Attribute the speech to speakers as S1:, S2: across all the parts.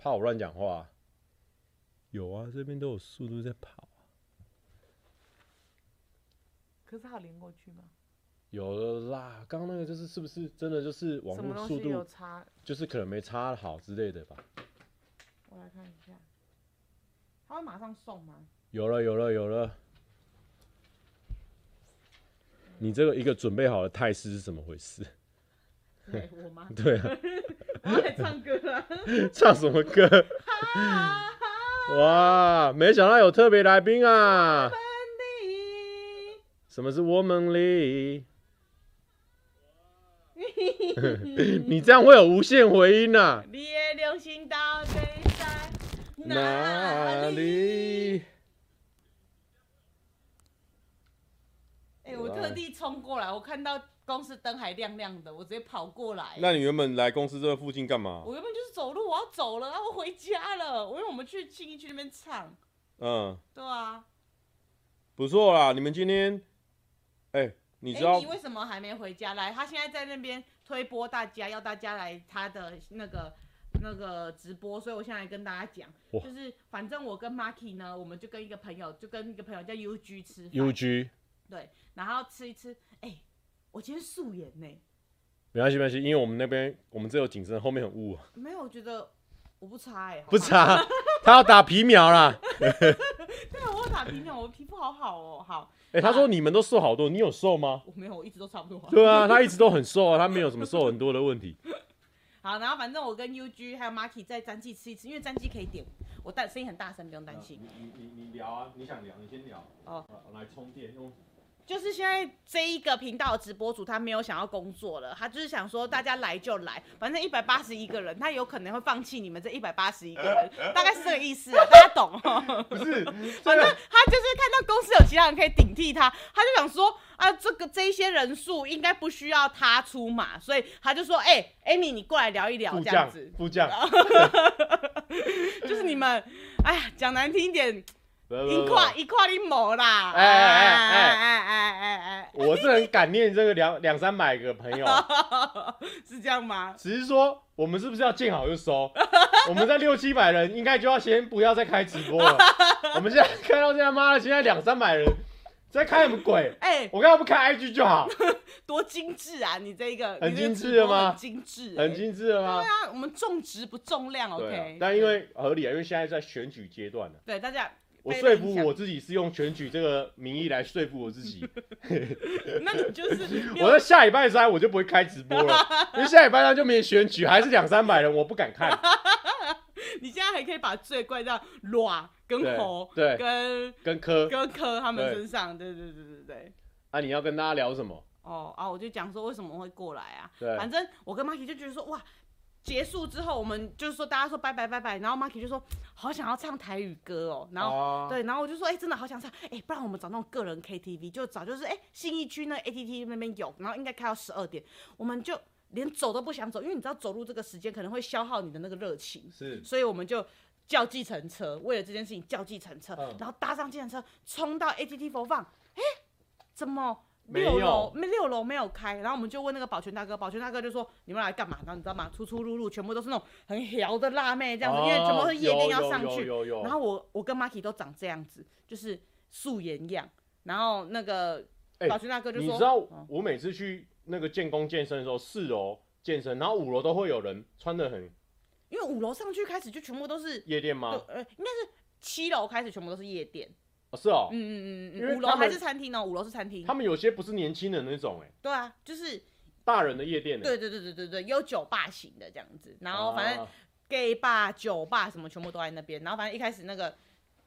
S1: 怕我乱讲话？有啊，这边都有速度在跑。
S2: 可是他连过去吗？
S1: 有了啦，刚刚那个就是是不是真的就是网络速度有差，就是可能没插好之类的吧。
S2: 我来看一下，他会马上送吗？
S1: 有了有了有了。你这个一个准备好的态势是怎么回事？
S2: 对，我吗？
S1: 对啊。
S2: 我来唱歌了。
S1: 唱什么歌？哇，没想到有特别来宾啊！什么是我们哩？你这样会有无限回音啊！
S2: 你的流星到底在哪里？哎、欸，我特地冲过来，我看到公司灯还亮亮的，我直接跑过来。
S1: 那你原本来公司这附近干嘛？
S2: 我原本就是走路，我要走了，我回家了。我因为我们去信义区那边唱。嗯。对啊。
S1: 不错啦，你们今天，哎、欸。你知道、欸、
S2: 你为什么还没回家？来，他现在在那边推播大家，要大家来他的那个那个直播，所以我现在跟大家讲，就是反正我跟 Marky 呢，我们就跟一个朋友，就跟一个朋友叫 UG 吃
S1: UG
S2: 对，然后吃一吃，哎、欸，我今天素颜呢，
S1: 没关系没关系，因为我们那边我们这有景深，后面很雾，
S2: 没有，我觉得我不差哎、欸，
S1: 不差，他要打皮秒啦，对
S2: 啊，我要打皮秒，我皮肤好好哦，好。
S1: 哎、欸，他说你们都瘦好多，你有瘦吗？
S2: 我没有，我一直都差不多。
S1: 对啊，他一直都很瘦啊，他没有什么瘦很多的问题。
S2: 好，然后反正我跟 UG 还有 Marky 在詹记吃一次，因为詹记可以点，我但声音很大声，不用担心。
S1: 你你你你聊啊，你想聊你先聊。哦，来充电用。
S2: 就是现在这一个频道的直播主，他没有想要工作了，他就是想说大家来就来，反正一百八十一个人，他有可能会放弃你们这一百八十一个人，大概是这个意思啊，大家懂？
S1: 不是，
S2: 反正他就是看到公司有其他人可以顶替他，他就想说啊，这个这一些人数应该不需要他出马，所以他就说，哎、欸，Amy 你过来聊一聊这样子，
S1: 副将，
S2: 就是你们，哎呀，讲难听一点。一块一块你没啦！
S1: 哎哎哎哎哎哎哎！我是很感念这个两两三百个朋友，
S2: 是这样吗？
S1: 只是说我们是不是要见好就收？我们在六七百人，应该就要先不要再开直播了。我们现在看到现在妈的，现在两三百人在开什么鬼？哎，我刚刚不开 IG 就好。
S2: 多精致啊！你这一个
S1: 很精致的吗？
S2: 很精致，
S1: 很精致的吗？
S2: 对啊，我们重质不重量，OK。
S1: 但因为合理啊，因为现在在选举阶段了。
S2: 对大家。
S1: 我说服我自己是用选举这个名义来说服我自己。
S2: 那你就是
S1: 我在下礼拜三我就不会开直播了，因为下礼拜三就没选举，还是两三百人，我不敢看。
S2: 你现在还可以把罪怪到阮跟猴
S1: 对
S2: 跟
S1: 跟柯
S2: 跟柯他们身上，对对对对对。
S1: 啊，你要跟大家聊什么？
S2: 哦啊，我就讲说为什么会过来啊？对，反正我跟 Marky 就觉得说哇。结束之后，我们就是说大家说拜拜拜拜，然后 Marky 就说好想要唱台语歌哦，然后、啊、对，然后我就说哎、欸、真的好想唱，哎、欸、不然我们找那种个人 KTV，就找就是哎、欸、信义区那 ATT 那边有，然后应该开到十二点，我们就连走都不想走，因为你知道走路这个时间可能会消耗你的那个热情，是，所以我们就叫计程车，为了这件事情叫计程车，嗯、然后搭上计程车冲到 ATT 播放，哎、欸、怎么？六楼没六楼没有开，然后我们就问那个保全大哥，保全大哥就说你们来干嘛？然后你知道吗？出出入入全部都是那种很屌的辣妹这样子，哦、因为全部是夜店要上去。然后我我跟 Marky 都长这样子，就是素颜样。然后那个保全大哥就说，欸、你知道
S1: 我每次去那个建工健身的时候，四楼健身，然后五楼都会有人穿的很，
S2: 因为五楼上去开始就全部都是
S1: 夜店吗？
S2: 呃，应该是七楼开始全部都是夜店。
S1: 哦，是哦，
S2: 嗯嗯嗯嗯，五楼还是餐厅哦，五楼是餐厅。
S1: 他们有些不是年轻人那种，哎，
S2: 对啊，就是
S1: 大人的夜店。
S2: 对对对对对对，有酒吧型的这样子，然后反正 gay 吧、酒吧什么全部都在那边。然后反正一开始那个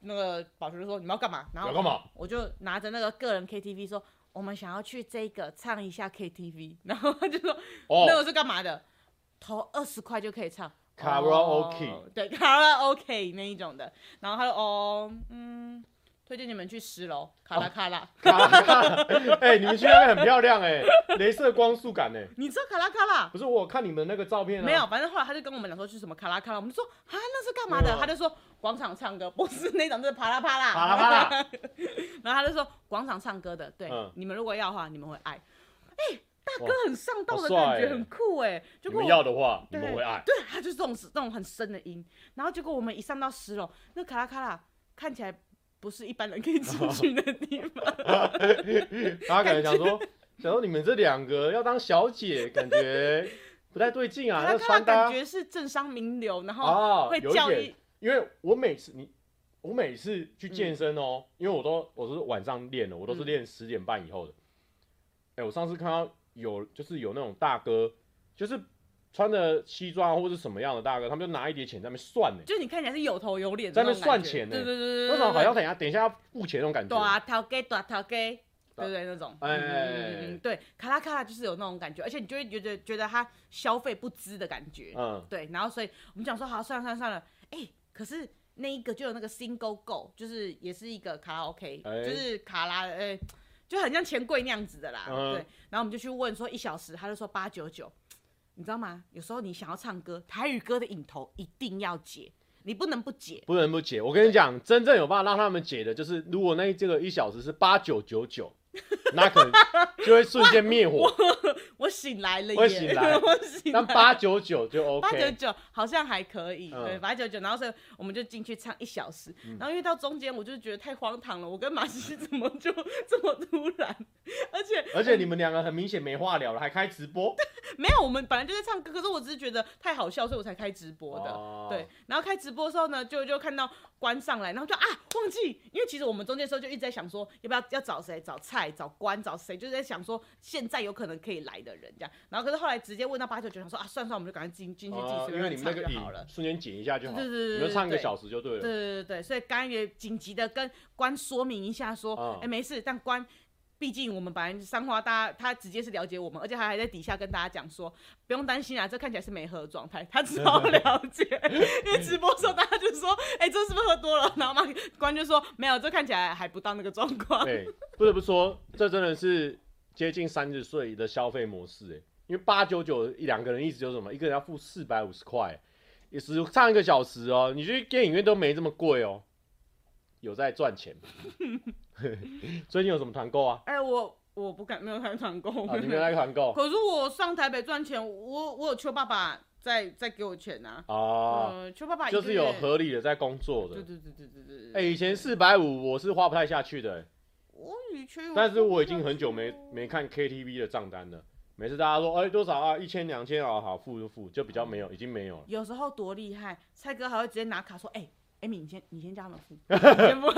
S2: 那个保全就说，你们要干嘛？然后干嘛？我就拿着那个个人 KTV 说，我们想要去这个唱一下 KTV。然后他就说，那个是干嘛的？投二十块就可以唱
S1: 卡拉 OK，
S2: 对，卡拉 OK 那一种的。然后他说，哦，嗯。推荐你们去十楼，卡拉卡拉，哦、卡拉卡拉，
S1: 哎、欸，你们去那边很漂亮哎、欸，镭射光束感哎、欸。
S2: 你知道卡拉卡拉？
S1: 不是，我看你们那个照片、啊。
S2: 没有，反正后来他就跟我们讲说去什么卡拉卡拉，我们就说啊，那是干嘛的？啊、他就说广场唱歌，不是那种，就是啪啦啪啦，
S1: 啪啦啪啦。
S2: 然后他就说广场唱歌的，对，嗯、你们如果要的话，你们会爱。哎、欸，大哥很上道的感觉，很酷哎。
S1: 你们要的话，你们会爱。
S2: 对，他就是这种这种很深的音。然后结果我们一上到十楼，那卡拉卡拉看起来不是一般人可以进去的地方。
S1: 他可能想说，想说你们这两个要当小姐，感觉不太对劲啊。
S2: 卡拉卡拉感觉是政商名流，然后会教育。
S1: 因为我每次你。我每次去健身哦，因为我都我是晚上练的，我都是练十点半以后的。哎，我上次看到有就是有那种大哥，就是穿的西装或者什么样的大哥，他们就拿一叠钱在那边算呢。
S2: 就你看起来是有头有脸，
S1: 在那边算钱呢。
S2: 对对对对，
S1: 那种好像等下等一下要付钱那种感觉。
S2: 大头家大头给，对不对？那种。哎嗯对，卡拉卡拉就是有那种感觉，而且你就会觉得觉得他消费不支的感觉。嗯。对，然后所以我们讲说好，算了算了算了，哎，可是。那一个就有那个 Single Go，就是也是一个卡拉 OK，、欸、就是卡拉，哎、欸，就很像钱柜那样子的啦。嗯、对，然后我们就去问说一小时，他就说八九九，你知道吗？有时候你想要唱歌，台语歌的影头一定要解，你不能不解，
S1: 不能不解。我跟你讲，真正有办法让他们解的，就是如果那这个一小时是八九九九。那可能就会瞬间灭火
S2: 我我。醒来了耶！
S1: 我醒来，我醒来。那八九九就 OK。
S2: 八九九好像还可以，嗯、对，八九九。然后所以我们就进去唱一小时。嗯、然后因为到中间我就觉得太荒唐了，我跟马西怎么就这么突然？而且
S1: 而且你们两个很明显没话聊了，还开直播？
S2: 没有，我们本来就在唱歌，可是我只是觉得太好笑，所以我才开直播的。哦、对，然后开直播的时候呢，就就看到关上来，然后就啊忘记，因为其实我们中间的时候就一直在想说，要不要要找谁？找菜？找关？找谁？就是在想说现在有可能可以来的人这样。然后可是后来直接问到八九九，想说啊，算算，我们就赶快进 进去自己随便唱就好了，
S1: 瞬间剪一下就好，
S2: 对对对，
S1: 你就唱一个小时就对了。
S2: 对对对对，所以刚刚也紧急的跟关说明一下说，哎、嗯、没事，但关。毕竟我们本来三花，大家他直接是了解我们，而且他还在底下跟大家讲说，不用担心啊，这看起来是没喝的状态，他超了解。因为直播的时候大家就说，哎、欸，这是不是喝多了？然后嘛，关就说没有，这看起来还不到那个状况。
S1: 对，不得不说，这真的是接近三十岁的消费模式哎，因为八九九一两个人意思就是什么，一个人要付四百五十块，也是唱一个小时哦，你去电影院都没这么贵哦，有在赚钱。最近有什么团购啊？
S2: 哎、欸，我我不敢，没有开团购。
S1: 啊，你没有开团购？
S2: 可是我上台北赚钱，我我有邱爸爸在在给我钱呐。哦。邱爸爸
S1: 就是有合理的在工作的。
S2: 对对对对对对。
S1: 哎，以前四百五我是花不太下去的。
S2: 我以前。
S1: 但是我已经很久没没看 KTV 的账单了。每次大家说，哎，多少啊？一千两千啊，好付就付，就比较没有，已经没有了。
S2: 有时候多厉害，蔡哥还会直接拿卡说，哎。艾米，你先，你先叫他们付，先不，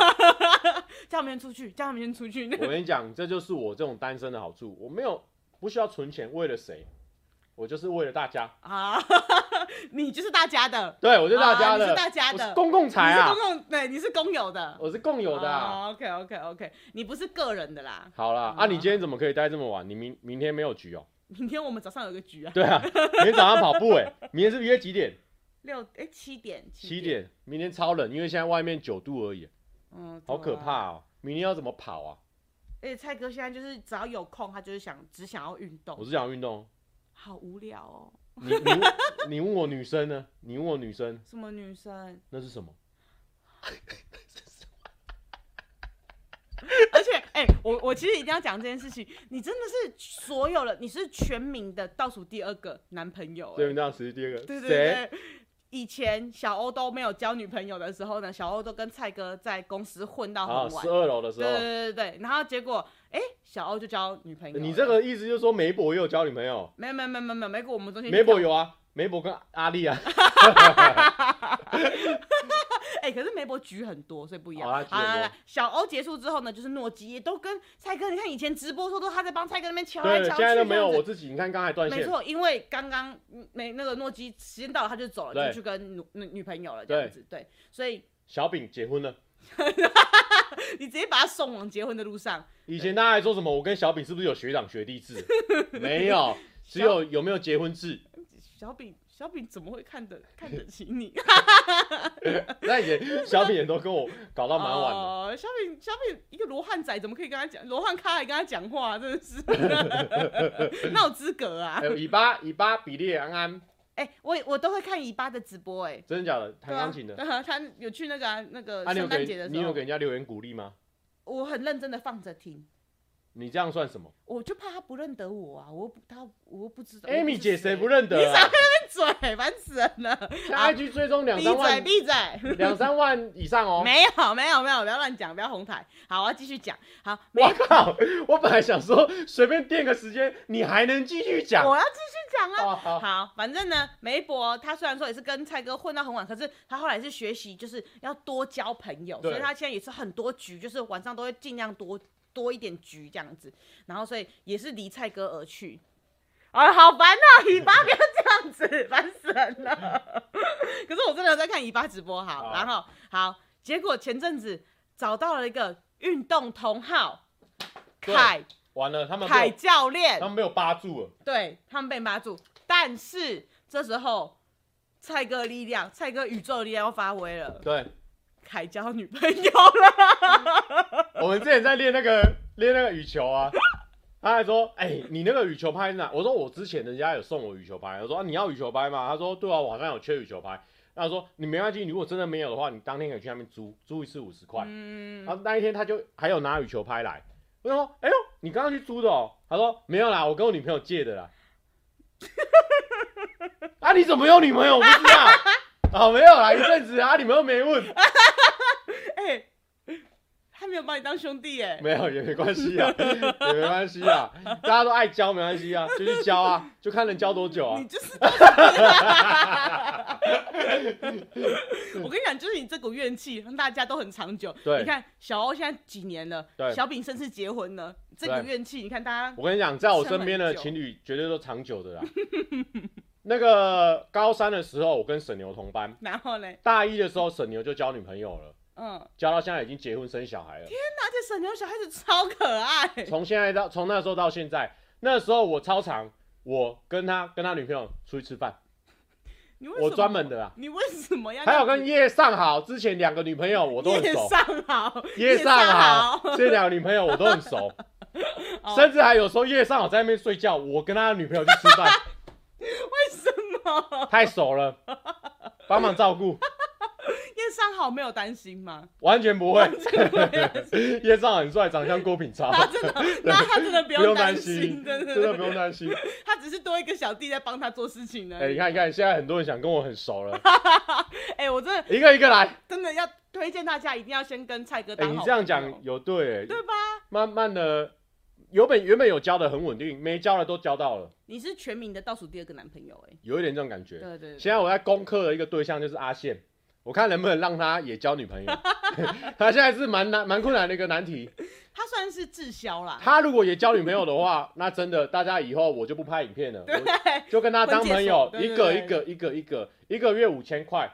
S2: 叫他们先出去，叫他们先出去。
S1: 我跟你讲，这就是我这种单身的好处，我没有不需要存钱，为了谁？我就是为了大家啊！
S2: 你就是大家的，
S1: 对，我就是大家的，
S2: 你是大家的
S1: 公共财啊，
S2: 公共，对，你是公有的，
S1: 我是共有的啊。
S2: OK OK OK，你不是个人的啦。
S1: 好啦，啊，你今天怎么可以待这么晚？你明明天没有局哦？
S2: 明天我们早上有个局啊。
S1: 对啊，明天早上跑步哎，明天是约几点？
S2: 六哎七点
S1: 七点，明天超冷，因为现在外面九度而已，嗯，好可怕哦。明天要怎么跑啊？
S2: 而且蔡哥现在就是只要有空，他就是想只想要运动。
S1: 我是想要运动，
S2: 好无聊哦。
S1: 你你你问我女生呢？你问我女生
S2: 什么女生？
S1: 那是什么？
S2: 而且哎，我我其实一定要讲这件事情，你真的是所有的，你是全民的倒数第二个男朋友，
S1: 全民倒数第二个，
S2: 对对对。以前小欧都没有交女朋友的时候呢，小欧都跟蔡哥在公司混到很晚。
S1: 十二楼的时候。
S2: 对对对对，然后结果，哎、欸，小欧就交女朋友。
S1: 你这个意思就是说梅博也有交女朋友？
S2: 没有没有没有没有梅博我们中间。
S1: 梅博有啊，梅博跟阿丽啊。
S2: 哎、欸，可是梅博局很多，所以不一样。好，来，小欧结束之后呢，就是诺基也都跟蔡哥。你看以前直播的时候都他在帮蔡哥那边敲来敲去。
S1: 现在都没有，我自己。你看刚才断线。
S2: 没错，因为刚刚没那个诺基时间到了，他就走了，就去跟女女朋友了，这样子。对，对，所以
S1: 小饼结婚了。
S2: 你直接把他送往结婚的路上。
S1: 以前大家还说什么？我跟小饼是不是有学长学弟制？没有，只有有没有结婚制。
S2: 小饼。小饼怎么会看得 看得起你？
S1: 那以前小饼也都跟我搞到蛮晚的。
S2: 哦、小饼小饼一个罗汉仔怎么可以跟他讲？罗汉咖还跟他讲话，真的是，那有资格啊？
S1: 还有尾巴尾巴比利安安。
S2: 哎、欸，我我都会看尾巴的直播、欸，哎，
S1: 真的假的？弹钢琴的。
S2: 他有去那个、啊、那个圣诞节的时候。
S1: 你有给人家留言鼓励吗？
S2: 我很认真的放着听。
S1: 你这样算什么？
S2: 我就怕他不认得我啊！我又不他，我又不知道。
S1: Amy 姐谁不认得啊？
S2: 你少在那边嘴，烦死人了。
S1: 他 IG 追踪两三万，
S2: 闭嘴闭嘴，
S1: 两三万以上哦。
S2: 没有没有没有，不要乱讲，不要红台。好，我要继续讲。好，
S1: 我靠！我本来想说随便垫个时间，你还能继续讲。
S2: 我要继续讲啊。
S1: 哦、好，
S2: 好，反正呢，梅博他虽然说也是跟蔡哥混到很晚，可是他后来是学习就是要多交朋友，所以他现在也是很多局，就是晚上都会尽量多。多一点局这样子，然后所以也是离蔡哥而去，啊，好烦呐！尾巴不要这样子，烦死人了。可是我真的在看尾巴直播，好，然后好，结果前阵子找到了一个运动同号，凯，
S1: 完了，他们
S2: 凯教练，
S1: 他们没有扒住了，
S2: 对他们被扒住，但是这时候蔡哥力量，蔡哥宇宙力量要发威了，
S1: 对。
S2: 凯交女朋友了。
S1: 我们之前在练那个练那个羽球啊，他还说：“哎、欸，你那个羽球拍呢？”我说：“我之前人家有送我羽球拍。”我说：“啊，你要羽球拍吗？”他说：“对啊，我好像有缺羽球拍。”他说：“你没关系，如果真的没有的话，你当天可以去那边租，租一次五十块。”嗯。然后那一天他就还有拿羽球拍来。我说：“哎呦，你刚刚去租的哦？”他说：“没有啦，我跟我女朋友借的啦。”啊，你怎么有女朋友？我不知道。哦，没有啦，一阵子啊，你们又没问。
S2: 他没有把你当兄弟哎，
S1: 没有也没关系啊，也没关系啊，大家都爱交没关系啊，就去交啊，就看能交多久啊。
S2: 你就是，我跟你讲，就是你这股怨气，让大家都很长久。对，你看小欧现在几年了，对，小饼甚至结婚了，这股怨气，你看大家。
S1: 我跟你讲，在我身边的情侣绝对都长久的啦。那个高三的时候，我跟沈牛同班，
S2: 然后呢，
S1: 大一的时候，沈牛就交女朋友了。嗯，交到现在已经结婚生小孩了。
S2: 天哪，这沈牛小孩子超可爱。
S1: 从现在到从那时候到现在，那时候我超常，我跟他跟他女朋友出去吃饭。我专门的啊。
S2: 你为什么要？
S1: 还有跟叶尚好之前两个女朋友我都很熟。
S2: 叶尚好，
S1: 叶尚好，这两个女朋友我都很熟，甚至还有时候叶尚好在那边睡觉，我跟他的女朋友去吃饭。
S2: 为什么？
S1: 太熟了，帮忙照顾。
S2: 叶尚好没有担心吗？
S1: 完全不会，叶尚很帅，长相郭品超。
S2: 他真的，那他真的不用担心，真的
S1: 真的不用担心。
S2: 他只是多一个小弟在帮他做事情呢。
S1: 哎，你看，你看，现在很多人想跟我很熟了。
S2: 哎，我真的
S1: 一个一个来，
S2: 真的要推荐大家一定要先跟蔡哥打好。
S1: 你这样讲有对，
S2: 对吧？
S1: 慢慢的，原本原本有交的很稳定，没交的都交到了。
S2: 你是全民的倒数第二个男朋友，哎，
S1: 有一点这种感觉。
S2: 对对。
S1: 现在我在攻克的一个对象就是阿宪。我看能不能让他也交女朋友，他现在是蛮难、蛮困难的一个难题。
S2: 他算是滞销啦。
S1: 他如果也交女朋友的话，那真的大家以后我就不拍影片了，就跟他当朋友，一个一个一个一个一个月五千块，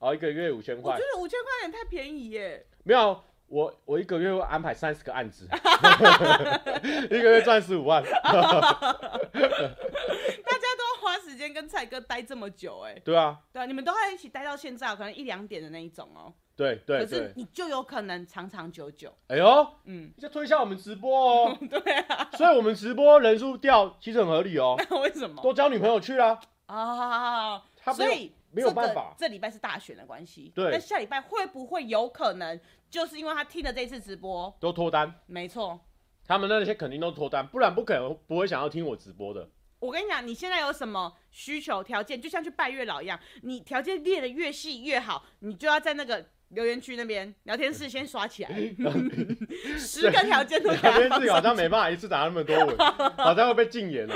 S1: 哦，一个月五千块。我
S2: 觉得五千块也太便宜耶。
S1: 没有，我我一个月会安排三十个案子，一个月赚十五万。
S2: 花时间跟蔡哥待这么久，哎，
S1: 对啊，
S2: 对啊，你们都在一起待到现在，可能一两点的那一种哦。
S1: 对对，
S2: 可是你就有可能长长久久。
S1: 哎呦，嗯，你在推销我们直播哦。
S2: 对啊，
S1: 所以我们直播人数掉其实很合理哦。
S2: 那为什么？
S1: 多交女朋友去啦。
S2: 啊，所以
S1: 没有办法。
S2: 这礼拜是大选的关系。
S1: 对。
S2: 那下礼拜会不会有可能，就是因为他听了这次直播，
S1: 都脱单？
S2: 没错。
S1: 他们那些肯定都脱单，不然不可能不会想要听我直播的。
S2: 我跟你讲，你现在有什么需求条件，就像去拜月老一样，你条件列的越细越好，你就要在那个留言区那边聊天室先刷起来，十个条件都 聊天室
S1: 好像没办法一次打那么多文，好像会被禁言了。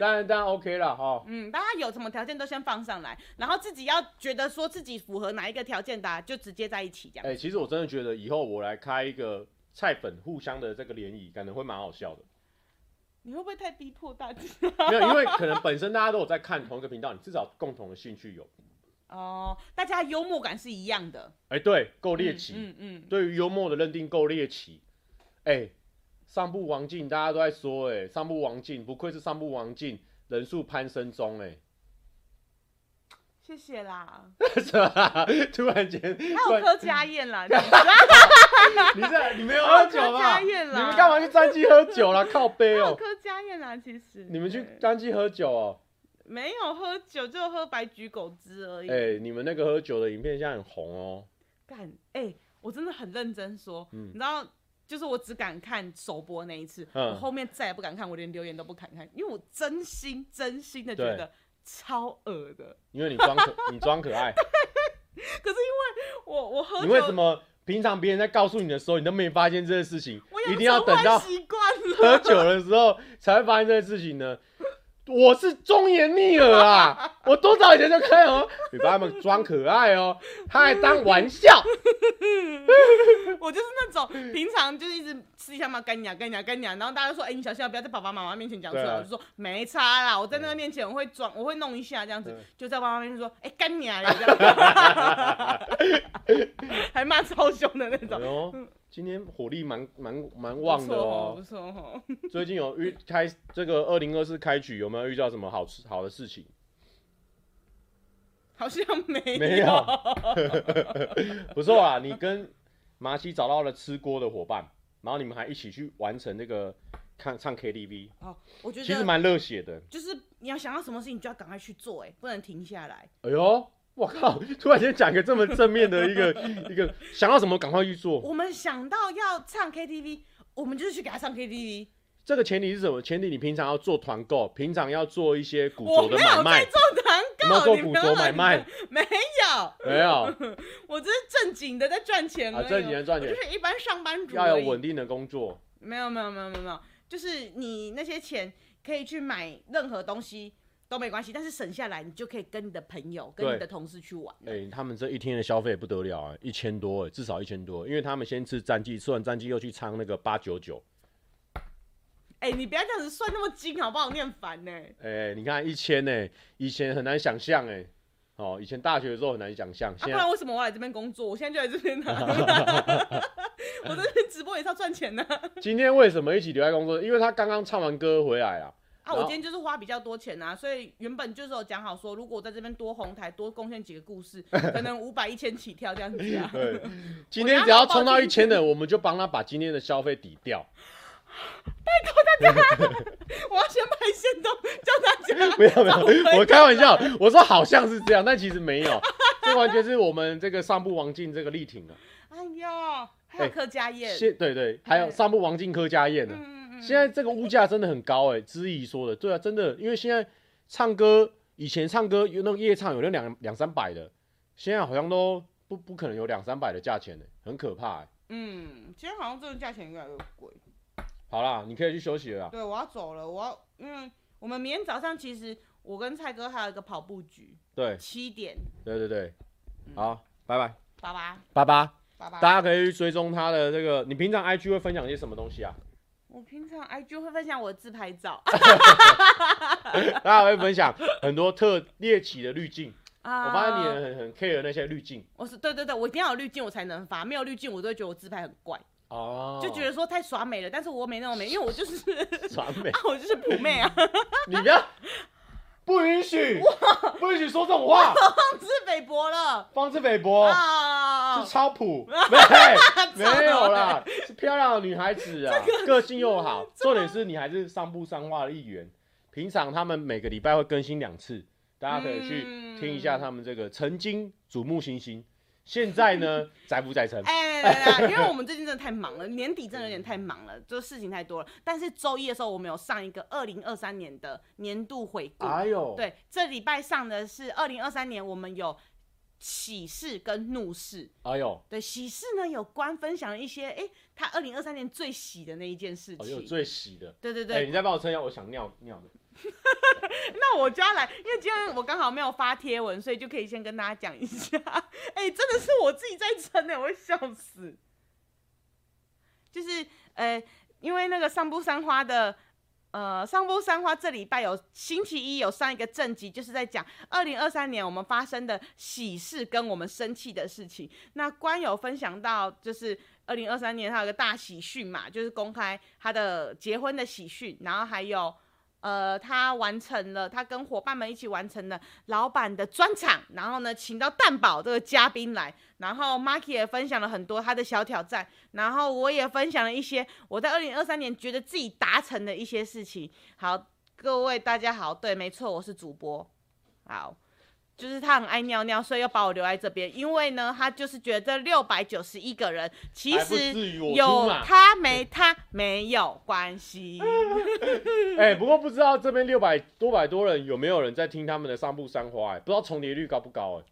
S1: 当然当然 OK 了哈。
S2: 嗯，大家有什么条件都先放上来，然后自己要觉得说自己符合哪一个条件的，啊，就直接在一起这样。
S1: 哎、欸，其实我真的觉得以后我来开一个菜粉互相的这个联谊，可能会蛮好笑的。
S2: 你会不会太逼迫大家？
S1: 没有，因为可能本身大家都有在看同一个频道，你至少共同的兴趣有。
S2: 哦，大家幽默感是一样的。
S1: 哎、欸，对，够猎奇。
S2: 嗯嗯。
S1: 对于幽默的认定够猎奇。哎、欸，上部王静，大家都在说、欸，哎，上部王静，不愧是上部王静，人数攀升中、欸，哎。
S2: 谢谢啦。
S1: 突然间，
S2: 还有柯家燕啦。
S1: 你这 你没有喝酒吗？你们干嘛去詹基喝酒啦？靠杯哦。
S2: 柯家燕啦，其实。
S1: 你们去詹基喝酒哦？
S2: 没有喝酒，就喝白菊狗汁而已。
S1: 哎、欸，你们那个喝酒的影片现在很红哦。
S2: 干，哎、欸，我真的很认真说，嗯、你知道就是我只敢看首播那一次，嗯、我后面再也不敢看，我连留言都不敢看，因为我真心真心的觉得超恶的。
S1: 因为你装可，你装可爱。
S2: 可是因为我我喝，
S1: 你为什么平常别人在告诉你的时候，你都没发现这件事情？一定要等到喝酒的时候才会发现这件事情呢？我是忠言逆耳啊！我多早以前就看哦，你把他们装可爱哦，他还当玩笑。
S2: 我就是那种平常就是一直吃一下嘛，干娘干娘干娘，然后大家说，哎、欸，你小心啊不要在爸爸妈妈面前讲出来，啊、我就说没差啦，我在那个面前我会装，我会弄一下这样子，就在爸爸面前说，哎、欸，干娘，还骂超凶的那种。
S1: 今天火力蛮蛮蛮旺的哦，不错哦。最近有遇开这个二零二四开局，有没有遇到什么好吃好的事情？
S2: 好像没有。
S1: 没有。不错啊，你跟麻西找到了吃锅的伙伴，然后你们还一起去完成那个看唱 KTV。哦，我觉得其实蛮热血的。
S2: 就是你要想到什么事情，就要赶快去做，哎，不能停下来。
S1: 哎呦。我靠！突然间讲一个这么正面的一个 一个，想到什么赶快去做。
S2: 我们想到要唱 KTV，我们就是去给他唱 KTV。
S1: 这个前提是什么？前提你平常要做团购，平常要做一些古着的买卖。我没有
S2: 在做
S1: 团购，做古着买卖。
S2: 没有，
S1: 没有。
S2: 我这是正经的在赚钱啊，
S1: 正经的赚钱，
S2: 就是一般上班族
S1: 要有稳定的工作。
S2: 没有，没有，没有，没有，没有，就是你那些钱可以去买任何东西。都没关系，但是省下来，你就可以跟你的朋友、跟你的同事去玩。
S1: 哎、欸，他们这一天的消费不得了啊，一千多，至少一千多，因为他们先吃战绩，吃完战绩又去唱那个八九九。
S2: 哎，你不要这样子算那么精，好不好？念烦呢。
S1: 哎、欸，你看一千呢，以前很难想象哎，哦，以前大学的时候很难想象。啊，
S2: 不然为什么我来这边工作？我现在就在这边呢。我这边直播也是要赚钱呢。
S1: 今天为什么一起留在工作？因为他刚刚唱完歌回来啊。
S2: 啊，我今天就是花比较多钱啊，所以原本就是有讲好说，如果我在这边多红台，多贡献几个故事，可能五百一千起跳这样子啊。
S1: 对，今天只要冲到一千的，我们就帮他把今天的消费抵掉。
S2: 拜托大家，我要先拍限动，叫大家。
S1: 没有没有，我开玩笑，我说好像是这样，但其实没有，这完全是我们这个上部王静这个力挺的。
S2: 哎呦，还有柯佳燕，
S1: 对对对，还有上部王静柯佳嬿的。嗯现在这个物价真的很高哎、欸，知意说的，对啊，真的，因为现在唱歌，以前唱歌有那种夜唱，有那两两三百的，现在好像都不不可能有两三百的价钱呢、欸，很可怕哎、欸。
S2: 嗯，今天好像这个价钱越来越贵。
S1: 好啦，你可以去休息了。
S2: 对，我要走了，我要，因为我们明天早上其实我跟蔡哥还有一个跑步局。
S1: 对。
S2: 七点。
S1: 对对对。好，嗯、拜拜。
S2: 拜拜。
S1: 拜拜。拜拜。大家可以去追踪他的这个，你平常 IG 会分享一些什么东西啊？
S2: 我平常 IG 会分享我的自拍照，
S1: 大家会分享很多特猎奇的滤镜。Uh, 我发现你很很 care 那些滤镜。
S2: 我是对对对，我一定要有滤镜我才能发，没有滤镜我都会觉得我自拍很怪。哦。Oh. 就觉得说太耍美了，但是我没那么美，因为我就是
S1: 耍美，
S2: 我就是普妹啊。
S1: 你不要。不允许，不允许说这种话。
S2: 放之北博了，
S1: 放之北博。啊，是超普，没 没有啦，是漂亮的女孩子啊，个、性又好，重点是你还是上部三花的一员。平常他们每个礼拜会更新两次，大家可以去听一下他们这个曾经瞩目星星。现在呢，宅不宅成？
S2: 哎，对对对，因为我们最近真的太忙了，年底真的有点太忙了，就事情太多了。但是周一的时候，我们有上一个二零二三年的年度回顾。哎呦，对，这礼拜上的是二零二三年，我们有喜事跟怒事。哎呦，对，喜事呢有关分享了一些，哎，他二零二三年最喜的那一件事情。
S1: 哦，有最喜的。
S2: 对对对，哎，
S1: 你再帮我撑一下，我想尿尿的。
S2: 那我就要来，因为今天我刚好没有发贴文，所以就可以先跟大家讲一下。哎、真的是我自己在撑呢，我会笑死。就是呃，因为那个上部三花的，呃，上部三花这礼拜有星期一有上一个正集，就是在讲二零二三年我们发生的喜事跟我们生气的事情。那官有分享到，就是二零二三年他有个大喜讯嘛，就是公开他的结婚的喜讯，然后还有。呃，他完成了，他跟伙伴们一起完成了老板的专场，然后呢，请到蛋堡这个嘉宾来，然后 Marky 也分享了很多他的小挑战，然后我也分享了一些我在二零二三年觉得自己达成的一些事情。好，各位大家好，对，没错，我是主播。好，就是他很爱尿尿，所以要把我留在这边。因为呢，他就是觉得这六百九十一个人，其实有他没他没有关系。
S1: 哎、欸，不过不知道这边六百多百多人有没有人在听他们的散步三花？哎，不知道重叠率高不高？哎，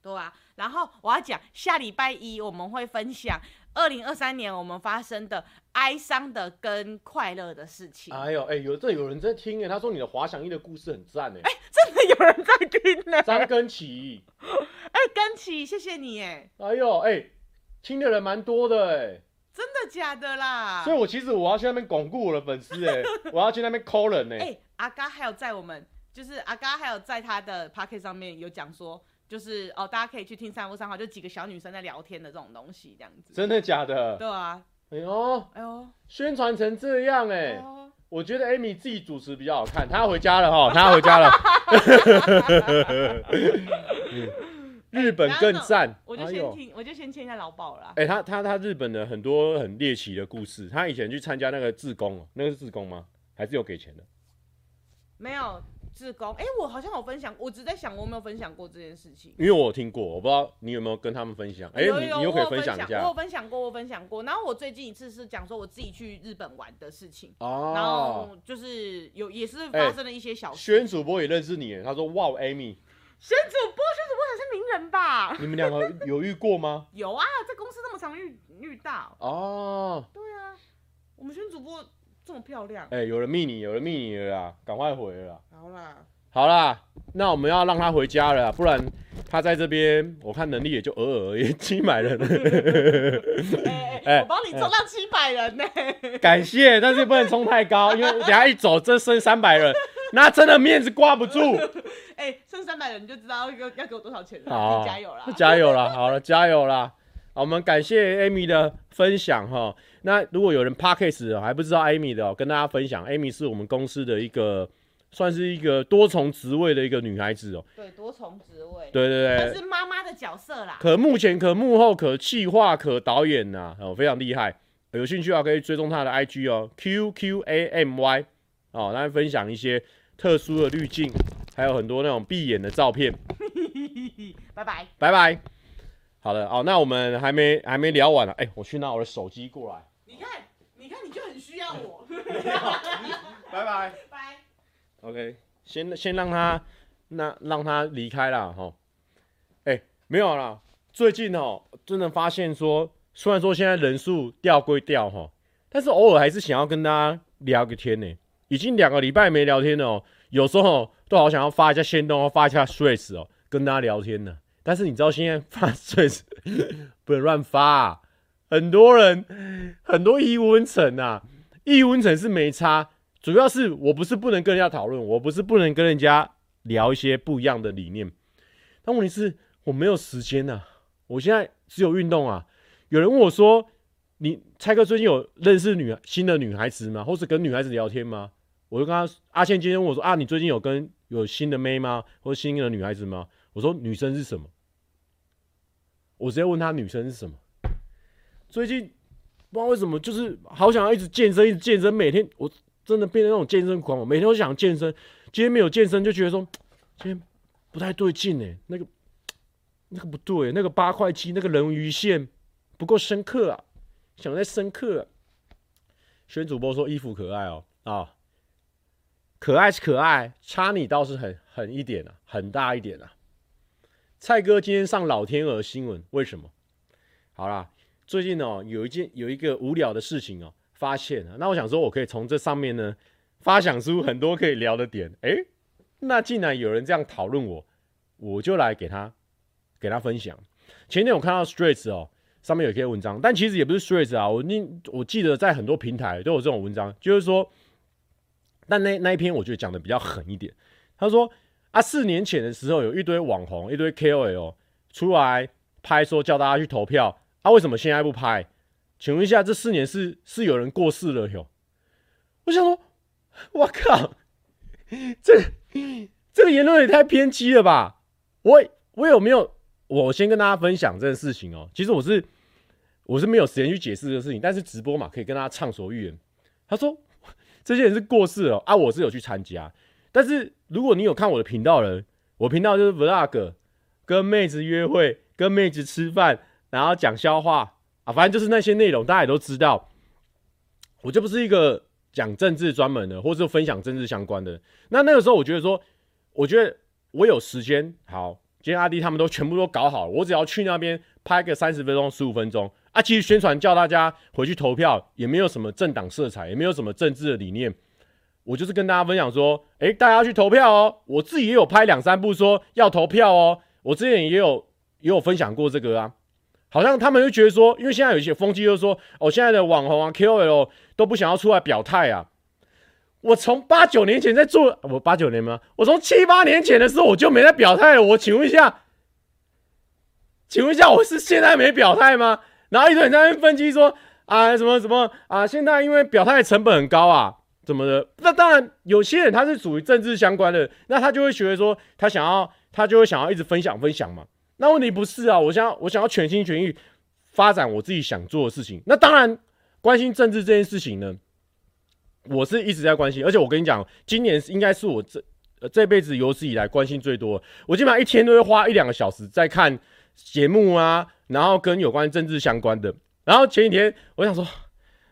S2: 对啊。然后我要讲，下礼拜一我们会分享。二零二三年我们发生的哀伤的跟快乐的事情。
S1: 哎呦，哎、欸，有这有人在听哎，他说你的滑翔翼的故事很赞哎，
S2: 哎、欸，真的有人在听呢。
S1: 张根奇，
S2: 哎、欸，根奇，谢谢你哎。
S1: 哎呦，哎、欸，听的人蛮多的哎。
S2: 真的假的啦？
S1: 所以我其实我要去那边巩固我的粉丝哎，我要去那边 call 人哎。哎、欸，
S2: 阿嘎还有在我们，就是阿嘎还有在他的 Podcast 上面有讲说。就是哦，大家可以去听三五三号，就几个小女生在聊天的这种东西，这样子。
S1: 真的假的？
S2: 对啊。
S1: 哎呦，哎呦，宣传成这样哎、我觉得 Amy 自己主持比较好看。她要回家了哈，她要回家了。日本更赞、欸。
S2: 我就先听，我就先签一下劳保了。
S1: 哎、欸，他他他日本的很多很猎奇的故事。他以前去参加那个自工，那个是自工吗？还是有给钱的？
S2: 没有。志工，哎、欸，我好像有分享，我只在想我有没有分享过这件事情，
S1: 因为我听过，我不知道你有没有跟他们分享。哎、欸，你你又可以分享一下。
S2: 我有分享过，我有分享过。然后我最近一次是讲说我自己去日本玩的事情，哦，然后就是有也是发生了一些小事。
S1: 宣、欸、主播也认识你，他说哇，Amy，
S2: 宣主播，宣主播才是名人吧？
S1: 你们两个有遇过吗？
S2: 有啊，在公司那么常遇遇到。哦，对啊，我们宣主播。这么漂亮，哎、
S1: 欸，有人密你，有人密你了啦，赶快回了啦。
S2: 好啦，
S1: 好啦，那我们要让他回家了，不然他在这边，我看能力也就偶尔而已，七百人。
S2: 哎哎，我帮你冲到七百人呢、欸。
S1: 感谢，但是不能冲太高，因为等下一走，这剩三百人，那真的面子挂不住。
S2: 哎、欸，剩三百人你就知道要要给我多少钱了。好，加油啦，
S1: 加油啦，好了，加油啦。好，我们感谢 Amy 的分享哈。那如果有人 Podcast 还不知道 Amy 的，跟大家分享，Amy 是我们公司的一个，算是一个多重职位的一个女孩子哦。
S2: 对，多重职位。
S1: 对对对。
S2: 可是妈妈的角色啦。
S1: 可目前可幕后可企划可导演呐、啊，哦，非常厉害。有兴趣的话，可以追踪她的 IG 哦，Q Q A M Y 哦，来分享一些特殊的滤镜，还有很多那种闭眼的照片。
S2: 拜拜。
S1: 拜拜。好的哦，那我们还没还没聊完呢。哎、欸，我去拿我的手
S2: 机过来。我。
S1: 拜拜。拜。OK，先先让他那让他离开了哈。哎、欸，没有啦。最近哦，真的发现说，虽然说现在人数掉归掉哈，但是偶尔还是想要跟大家聊个天呢。已经两个礼拜没聊天了哦，有时候都好想要发一下限动，发一下 Threads 哦，跟大家聊天呢。但是你知道现在发碎 不能乱发、啊，很多人很多异温层啊，异温层是没差，主要是我不是不能跟人家讨论，我不是不能跟人家聊一些不一样的理念，但问题是我没有时间呐、我现在只有运动啊。有人问我说：“你蔡哥最近有认识女新的女孩子吗？或是跟女孩子聊天吗？”我就跟他阿倩今天问我说：“啊，你最近有跟有新的妹吗？或者新的女孩子吗？”我说：“女生是什么？”我直接问他女生是什么？最近不知道为什么，就是好想要一直健身，一直健身。每天我真的变成那种健身狂，我每天都想健身。今天没有健身，就觉得说今天不太对劲哎，那个 那个不对，那个八块肌，那个人鱼线不够深刻啊，想再深刻。宣主播说衣服可爱哦啊，可爱是可爱，差你倒是很很一点啊，很大一点啊。蔡哥今天上老天鹅新闻，为什么？好啦，最近哦有一件有一个无聊的事情哦，发现了。那我想说，我可以从这上面呢，发想出很多可以聊的点。哎、那既然有人这样讨论我，我就来给他给他分享。前天我看到 streets 哦，上面有一篇文章，但其实也不是 streets 啊，我你我记得在很多平台都有这种文章，就是说，但那那一篇我觉得讲的比较狠一点。他说。啊，四年前的时候，有一堆网红、一堆 KOL 出来拍，说叫大家去投票。啊，为什么现在不拍？请问一下，这四年是是有人过世了哟？我想说，我靠，这这个言论也太偏激了吧？我我有没有？我先跟大家分享这件事情哦。其实我是我是没有时间去解释这个事情，但是直播嘛，可以跟大家畅所欲言。他说这些人是过世了啊，我是有去参加。但是如果你有看我的频道的人，我频道就是 vlog，跟妹子约会，跟妹子吃饭，然后讲笑话啊，反正就是那些内容，大家也都知道。我就不是一个讲政治专门的，或是分享政治相关的。那那个时候，我觉得说，我觉得我有时间，好，今天阿弟他们都全部都搞好了，我只要去那边拍个三十分钟、十五分钟啊，其实宣传叫大家回去投票，也没有什么政党色彩，也没有什么政治的理念，我就是跟大家分享说，诶，大家要去投票哦。我自己也有拍两三部说要投票哦，我之前也有也有分享过这个啊。好像他们就觉得说，因为现在有一些风气，就是说，哦，现在的网红啊、KOL 都不想要出来表态啊。我从八九年前在做，我八九年吗？我从七八年前的时候我就没在表态了。我请问一下，请问一下，我是现在没表态吗？然后一堆人在那边分析说，啊，什么什么啊，现在因为表态成本很高啊，怎么的？那当然，有些人他是属于政治相关的，那他就会觉得说，他想要，他就会想要一直分享分享嘛。那问题不是啊，我想要我想要全心全意发展我自己想做的事情。那当然，关心政治这件事情呢，我是一直在关心。而且我跟你讲，今年应该是我这这辈子有史以来关心最多。我基本上一天都会花一两个小时在看节目啊，然后跟有关政治相关的。然后前几天我想说。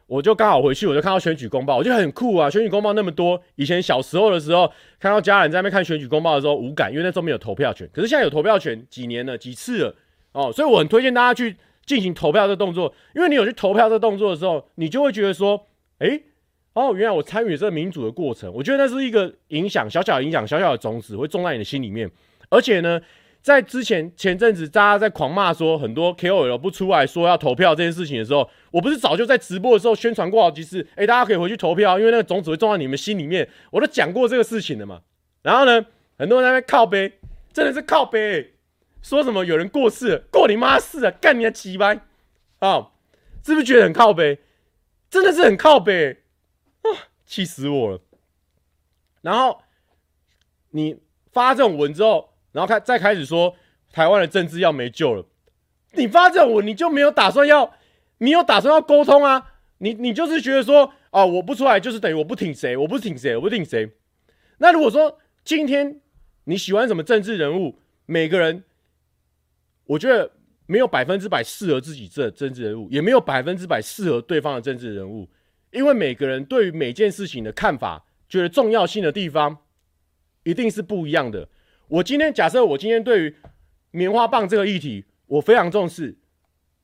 S1: 我就刚好回去，我就看到选举公报，我觉得很酷啊！选举公报那么多，以前小时候的时候，看到家人在那边看选举公报的时候无感，因为那时候没有投票权。可是现在有投票权，几年了，几次了哦，所以我很推荐大家去进行投票这动作，因为你有去投票这动作的时候，你就会觉得说，诶，哦，原来我参与这个民主的过程，我觉得那是一个影响，小小的影响，小小的种子会种在你的心里面，而且呢。在之前前阵子，大家在狂骂说很多 KOL 不出来说要投票这件事情的时候，我不是早就在直播的时候宣传过好几次？哎，大家可以回去投票，因为那个种子会种在你们心里面。我都讲过这个事情了嘛。然后呢，很多人在那边靠背，真的是靠背，说什么有人过世了，过你妈世啊，干你的鸡巴啊！是不是觉得很靠背？真的是很靠背啊！气死我了。然后你发这种文之后。然后开再开始说台湾的政治要没救了，你发这种文你就没有打算要，你有打算要沟通啊？你你就是觉得说啊，我不出来就是等于我不挺谁，我不挺谁，我不挺谁。那如果说今天你喜欢什么政治人物，每个人我觉得没有百分之百适合自己这政治人物，也没有百分之百适合对方的政治人物，因为每个人对于每件事情的看法，觉得重要性的地方一定是不一样的。我今天假设我今天对于棉花棒这个议题我非常重视，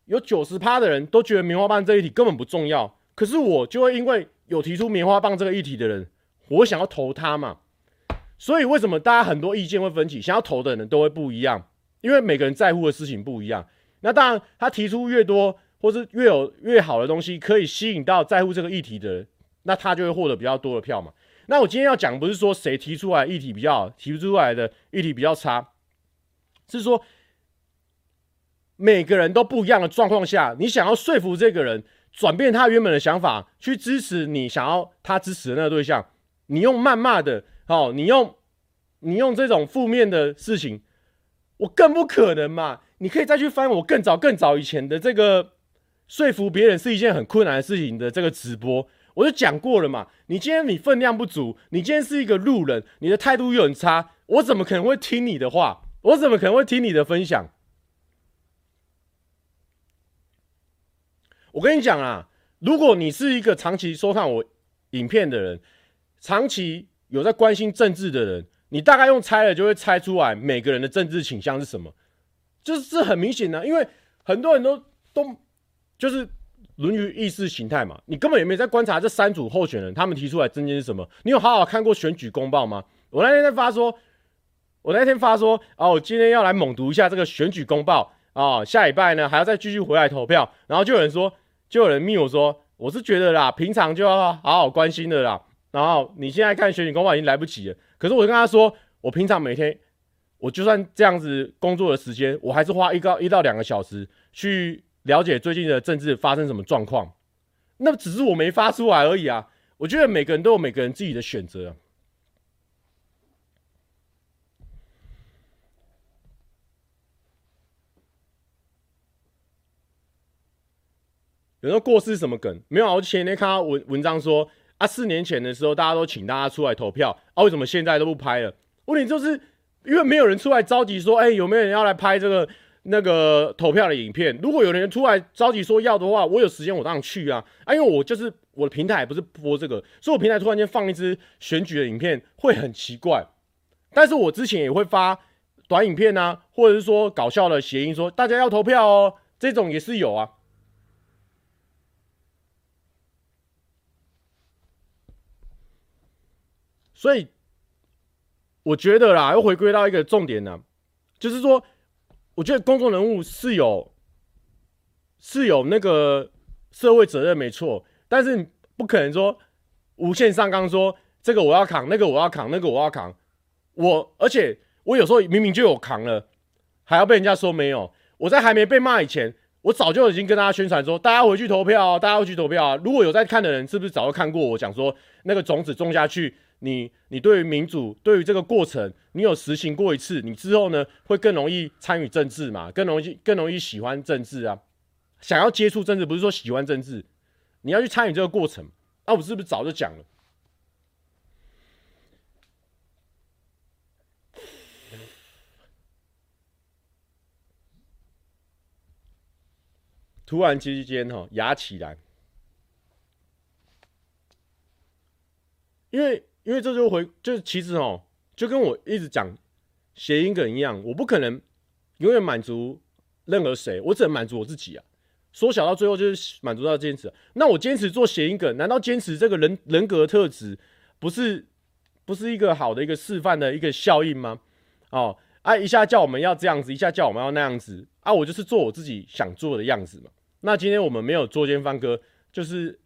S1: 有九十趴的人都觉得棉花棒这一题根本不重要，可是我就会因为有提出棉花棒这个议题的人，我想要投他嘛，所以为什么大家很多意见会分歧，想要投的人都会不一样，因为每个人在乎的事情不一样。那当然，他提出越多或是越有越好的东西，可以吸引到在乎这个议题的人，那他就会获得比较多的票嘛。那我今天要讲不是说谁提出来议题比较好，提出来的议题比较差，是说每个人都不一样的状况下，你想要说服这个人转变他原本的想法，去支持你想要他支持的那个对象，你用谩骂的，哦，你用你用这种负面的事情，我更不可能嘛。你可以再去翻我更早更早以前的这个说服别人是一件很困难的事情的这个直播。我就讲过了嘛，你今天你分量不足，你今天是一个路人，你的态度又很差，我怎么可能会听你的话？我怎么可能会听你的分享？我跟你讲啊，如果你是一个长期收看我影片的人，长期有在关心政治的人，你大概用猜了就会猜出来每个人的政治倾向是什么，就是这很明显的，因为很多人都都就是。论于意识形态嘛，你根本也没在观察这三组候选人他们提出来政见是什么。你有好好看过选举公报吗？我那天在发说，我那天发说，哦，我今天要来猛读一下这个选举公报啊、下礼拜呢还要再继续回来投票。然后就有人说，就有人密我说，我是觉得啦，平常就要好好关心的啦。然后你现在看选举公报已经来不及了。可是我跟他说，我平常每天，我就算这样子工作的时间，我还是花一个一到两个小时去。了解最近的政治发生什么状况，那只是我没发出来而已啊！我觉得每个人都有每个人自己的选择。有人说过世什么梗？没有啊！我前天看到文文章说啊，四年前的时候大家都请大家出来投票啊，为什么现在都不拍了？问题就是因为没有人出来召集说，哎、有没有人要来拍这个那个投票的影片？如果有人出来着急说要的话，我有时间我当然去啊。啊，因为我就是我的平台不是播这个，所以我平台突然间放一支选举的影片会很奇怪。但是我之前也会发短影片啊，或者是说搞笑的谐音说大家要投票哦，这种也是有啊。所以我觉得啦，又回归到一个重点呢，就是说，我觉得公众人物是有是有那个社会责任没错，但是不可能说无限上纲，说这个我要扛，那个我要扛，那个我要扛。我而且我有时候明明就有扛了，还要被人家说没有。我在还没被骂以前，我早就已经跟大家宣传说，大家回去投票，大家回去投票啊！如果有在看的人，是不是早就看过我讲说那个种子种下去？你你对于民主，对于这个过程，你有实行过一次，你之后呢会更容易参与政治嘛？更容易更容易喜欢政治啊？想要接触政治，不是说喜欢政治，你要去参与这个过程。那、我是不是早就讲了？突然之间哈，牙起来，因为。因为这就回，就是其实哦，就跟我一直讲谐音梗一样，我不可能永远满足任何谁，我只能满足我自己啊。缩小到最后就是满足到坚持。那我坚持做谐音梗，难道坚持这个人人格特质不是不是一个好的一个示范的一个效应吗？哦，啊，一下叫我们要这样子，一下叫我们要那样子啊，我就是做我自己想做的样子嘛。那今天我们没有作奸犯科，就是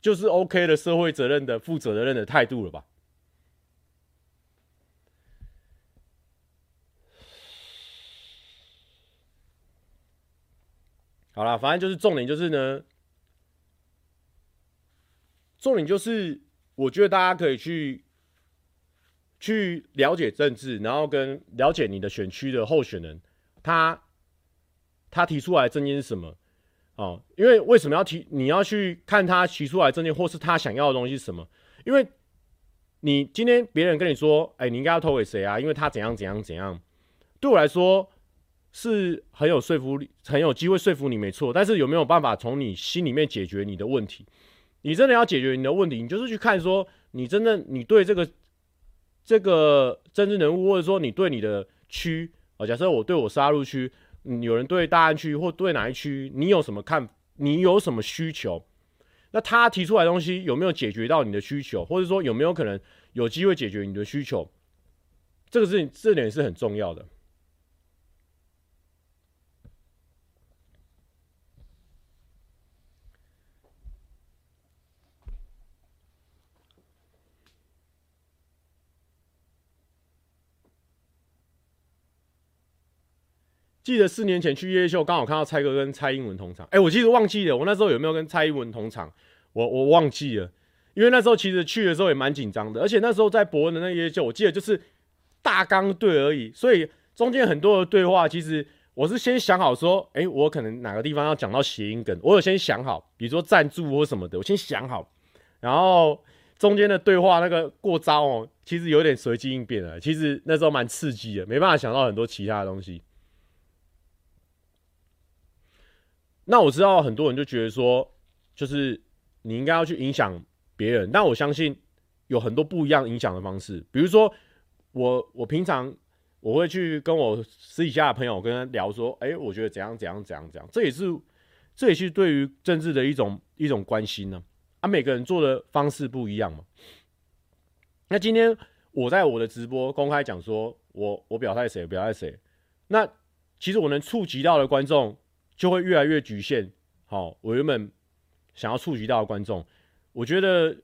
S1: 就是 OK 的社会责任的负责任的态度了吧？好啦，反正就是重点就是呢，重点就是我觉得大家可以去去了解政治，然后跟了解你的选区的候选人，他他提出来的政见是什么哦？因为为什么要提？你要去看他提出来的政见，或是他想要的东西是什么？因为你今天别人跟你说，哎，你应该要投给谁啊？因为他怎样怎样怎样，对我来说。是很有说服力，很有机会说服你，没错。但是有没有办法从你心里面解决你的问题？你真的要解决你的问题，你就是去看说，你真的你对这个这个政治人物，或者说你对你的区啊，假设我对我沙鹿区，有人对大安区或对哪一区，你有什么看？你有什么需求？那他提出来的东西有没有解决到你的需求？或者说有没有可能有机会解决你的需求？这个是这点是很重要的。记得四年前去夜秀，刚好看到蔡哥跟蔡英文同场。哎、我记得忘记了，我那时候有没有跟蔡英文同场？我我忘记了，因为那时候其实去的时候也蛮紧张的，而且那时候在博恩的那个夜秀，我记得就是大纲对而已，所以中间很多的对话，其实我是先想好说，哎、我可能哪个地方要讲到谐音梗，我有先想好，比如说赞助或什么的，我先想好，然后中间的对话那个过招哦，其实有点随机应变的，其实那时候蛮刺激的，没办法想到很多其他的东西。那我知道很多人就觉得说，就是你应该要去影响别人。但我相信有很多不一样影响的方式。比如说我，我平常我会去跟我私底下的朋友跟他聊说，哎、我觉得怎样怎样怎样怎样。这也是这也是对于政治的一种一种关心呢。啊，每个人做的方式不一样嘛。那今天我在我的直播公开讲说，我我表态谁表态谁。那其实我能触及到的观众。就会越来越局限。好，我原本想要触及到的观众，我觉得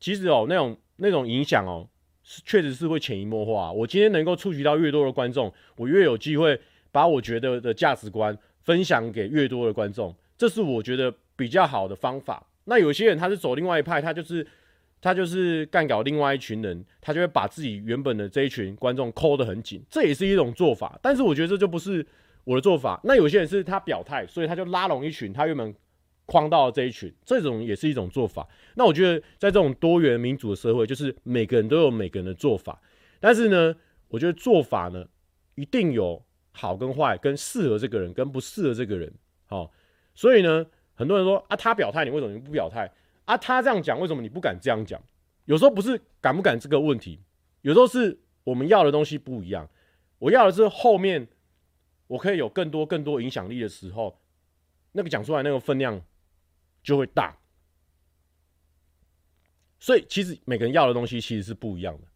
S1: 其实哦，那种那种影响哦，是确实是会潜移默化。我今天能够触及到越多的观众，我越有机会把我觉得的价值观分享给越多的观众，这是我觉得比较好的方法。那有些人他是走另外一派，他就是他就是干搞另外一群人，他就会把自己原本的这一群观众抠得很紧，这也是一种做法。但是我觉得这就不是。我的做法，那有些人是他表态，所以他就拉拢一群，他原本框到了这一群，这种也是一种做法。那我觉得，在这种多元民主的社会，就是每个人都有每个人的做法。但是呢，我觉得做法呢，一定有好跟坏，跟适合这个人，跟不适合这个人。好、所以呢，很多人说啊，他表态，你为什么你不表态？啊，他这样讲，为什么你不敢这样讲？有时候不是敢不敢这个问题，有时候是我们要的东西不一样。我要的是后面我可以有更多更多影响力的时候，那个讲出来那个分量就会大。所以其实每个人要的东西其实是不一样的。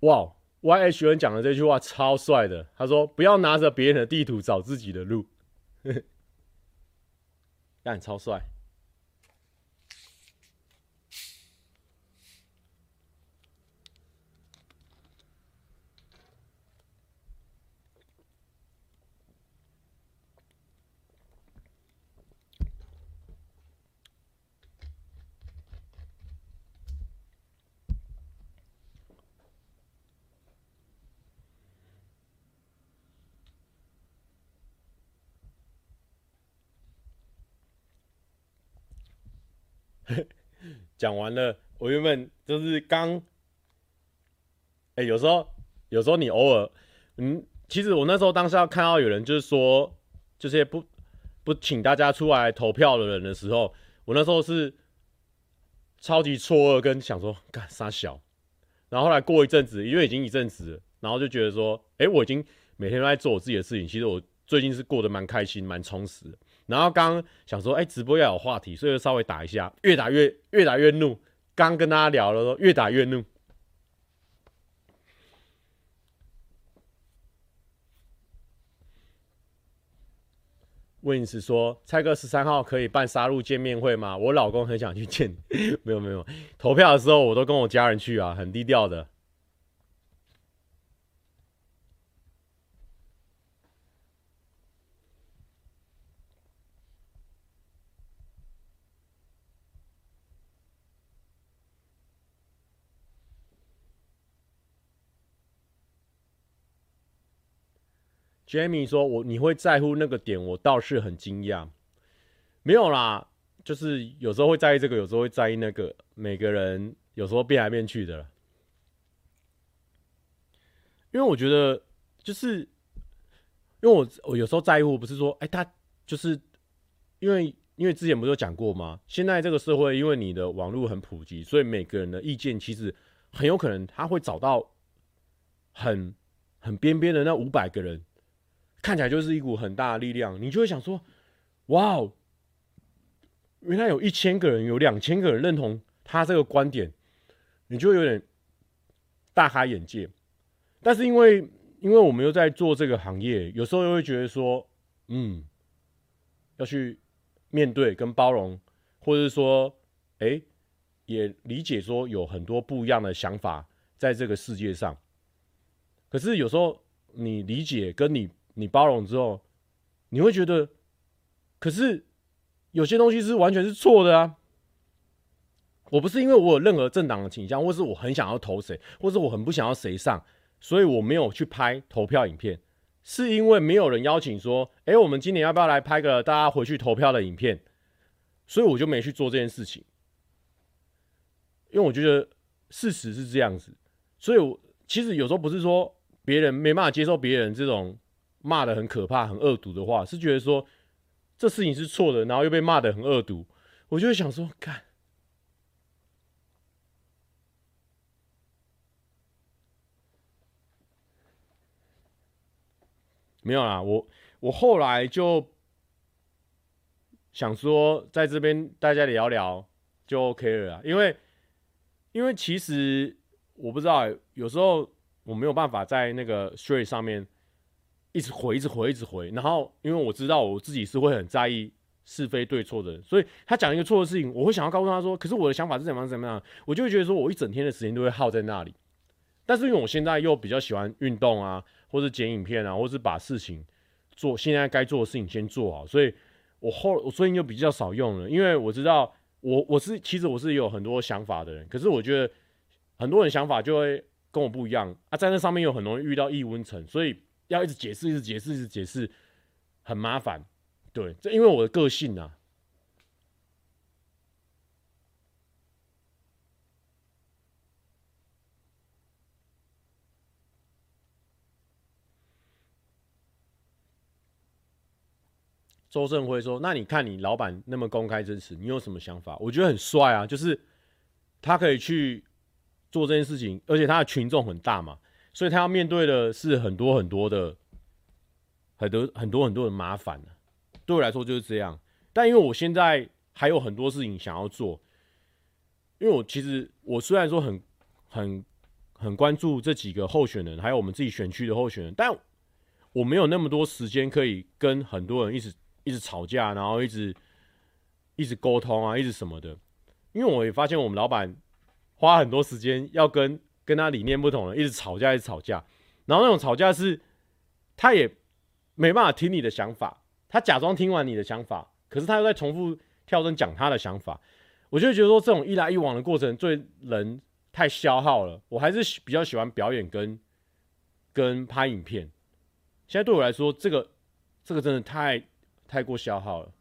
S1: 哇，Y H N 讲的这句话超帅的。他说：“不要拿着别人的地图找自己的路。”干，超帅。讲完了，我原本就是刚，哎、有时候，有时候你偶尔，嗯，其实我那时候当时要看到有人就是说，这些不不请大家出来投票的人的时候，我那时候是超级错愕，跟想说干啥小，然后后来过一阵子，因为已经一阵子了，然后就觉得说，哎、我已经每天都在做我自己的事情，其实我最近是过得蛮开心、蛮充实的。然后刚想说，哎、直播要有话题，所以就稍微打一下，越打越越打越怒。刚跟大家聊了说，越打越怒。Wins 说，蔡哥十三号可以办杀戮见面会吗？我老公很想去见，没有没有，投票的时候我都跟我家人去啊，很低调的。Jamie 说：“我你会在乎那个点，我倒是很惊讶。没有啦，就是有时候会在意这个，有时候会在意那个。每个人有时候变来变去的。因为我觉得，就是因为我我有时候在乎，不是说，哎，他就是因为因为之前不是有讲过吗？现在这个社会，因为你的网络很普及，所以每个人的意见其实很有可能他会找到很很边边的那五百个人。”看起来就是一股很大的力量，你就会想说：“哇哦，原来有一千个人，有两千个人认同他这个观点，你就有点大开眼界。”但是因为因为我们又在做这个行业，有时候又会觉得说：“嗯，要去面对跟包容，或者是说，哎，也理解说有很多不一样的想法在这个世界上。”可是有时候你理解跟你。你包容之后，你会觉得，可是有些东西是完全是错的啊！我不是因为我有任何政党的倾向，或是我很想要投谁，或是我很不想要谁上，所以我没有去拍投票影片，是因为没有人邀请说，哎，我们今年要不要来拍个大家回去投票的影片？所以我就没去做这件事情，因为我觉得事实是这样子，所以我其实有时候不是说别人没办法接受别人这种。骂的很可怕、很恶毒的话，是觉得说这事情是错的，然后又被骂的很恶毒，我就会想说，看，没有啦，我我后来就想说，在这边大家聊聊就 OK 了啦，因为因为其实我不知道，有时候我没有办法在那个 Street 上面。一直回，一直回，一直回。然后，因为我知道我自己是会很在意是非对错的人，所以他讲一个错的事情，我会想要告诉他说：“可是我的想法是怎么样怎么样。”我就会觉得说，我一整天的时间都会耗在那里。但是因为我现在又比较喜欢运动啊，或者剪影片啊，或是把事情做现在该做的事情先做好，所以我后我最近就比较少用了，因为我知道我我是其实我是有很多想法的人，可是我觉得很多人想法就会跟我不一样啊，在那上面有很容易遇到易温层，所以。要一直解释一直解释一直解释很麻烦。对这因为我的个性啊。周正辉说那你看你老板那么公开真实你有什么想法？我觉得很帅啊就是他可以去做这件事情而且他的群众很大嘛。所以他要面对的是很多很多的很多很多很多的麻烦。对我来说就是这样。但因为我现在还有很多事情想要做，因为我其实我虽然说很很很关注这几个候选人，还有我们自己选区的候选人，但我没有那么多时间可以跟很多人一直。一直吵架，然后一直一直沟通啊，一直什么的。因为我也发现我们老板花很多时间要跟跟他理念不同的一直吵架，一直吵架。然后那种吵架是，他也没办法听你的想法，他假装听完你的想法，可是他又在重复跳针讲他的想法。我就觉得说这种一来一往的过程对人太消耗了。我还是比较喜欢表演跟跟拍影片。现在对我来说，这个这个真的太。太过消耗了。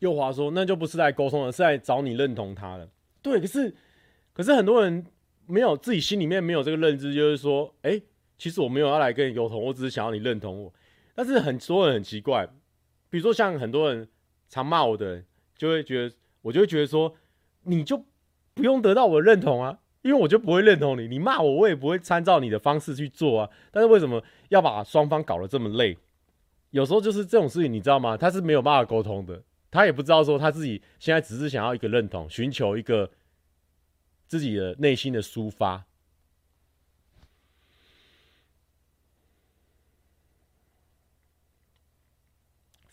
S1: 右华说：“那就不是来沟通了，是来找你认同他的。”对，可是，可是很多人没有自己心里面没有这个认知，就是说，哎、其实我没有要来跟你沟通，我只是想要你认同我。但是很多人很奇怪，比如说像很多人常骂我的人，就会觉得我就会觉得说，你就不用得到我的认同啊，因为我就不会认同你，你骂我我也不会参照你的方式去做啊。但是为什么要把双方搞得这么累？有时候就是这种事情，你知道吗？他是没有办法沟通的，他也不知道说他自己现在只是想要一个认同，寻求一个自己的内心的抒发。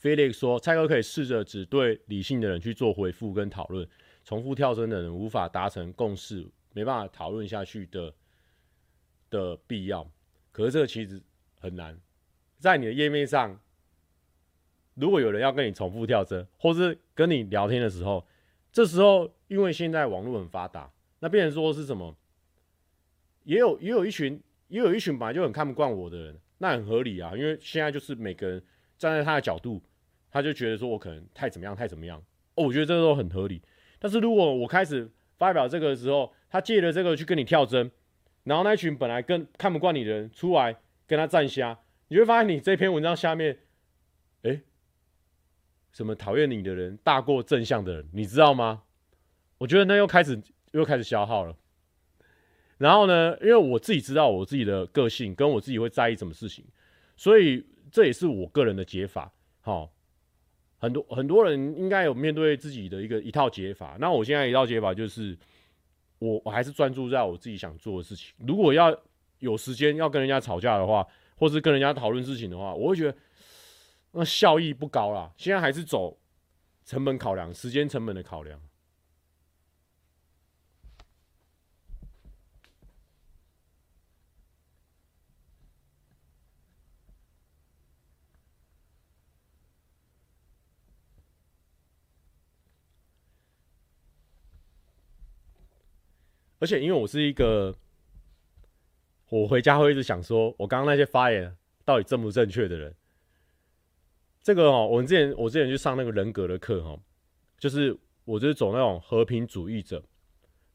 S1: Felix 说：“蔡哥可以试着只对理性的人去做回复跟讨论，重复跳针的人无法达成共识，没办法讨论下去的的必要。可是这个其实很难，在你的页面上，如果有人要跟你重复跳针，或是跟你聊天的时候，这时候因为现在网络很发达，那变成说是什么？也有也有一群也有一群本来就很看不惯我的人，那很合理啊，因为现在就是每个人站在他的角度。”他就觉得说，我可能太怎么样，太怎么样哦。我觉得这个都很合理。但是如果我开始发表这个的时候，他借了这个去跟你跳针，然后那群本来跟看不惯你的人出来跟他站虾，你会发现你这篇文章下面，哎，什么讨厌你的人大过正向的人，你知道吗？我觉得那又开始又开始消耗了。然后呢，因为我自己知道我自己的个性，跟我自己会在意什么事情，所以这也是我个人的解法。好。很多很多人应该有面对自己的一个一套解法，那我现在一套解法就是，我我还是专注在我自己想做的事情。如果要有时间要跟人家吵架的话，或是跟人家讨论事情的话，我会觉得那效益不高啦。现在还是走成本考量、时间成本的考量。而且，因为我是一个，我回家会一直想说，我刚刚那些发言到底正不正确的人。这个哦，我们之前我之前去上那个人格的课哈，就是我就是走那种和平主义者，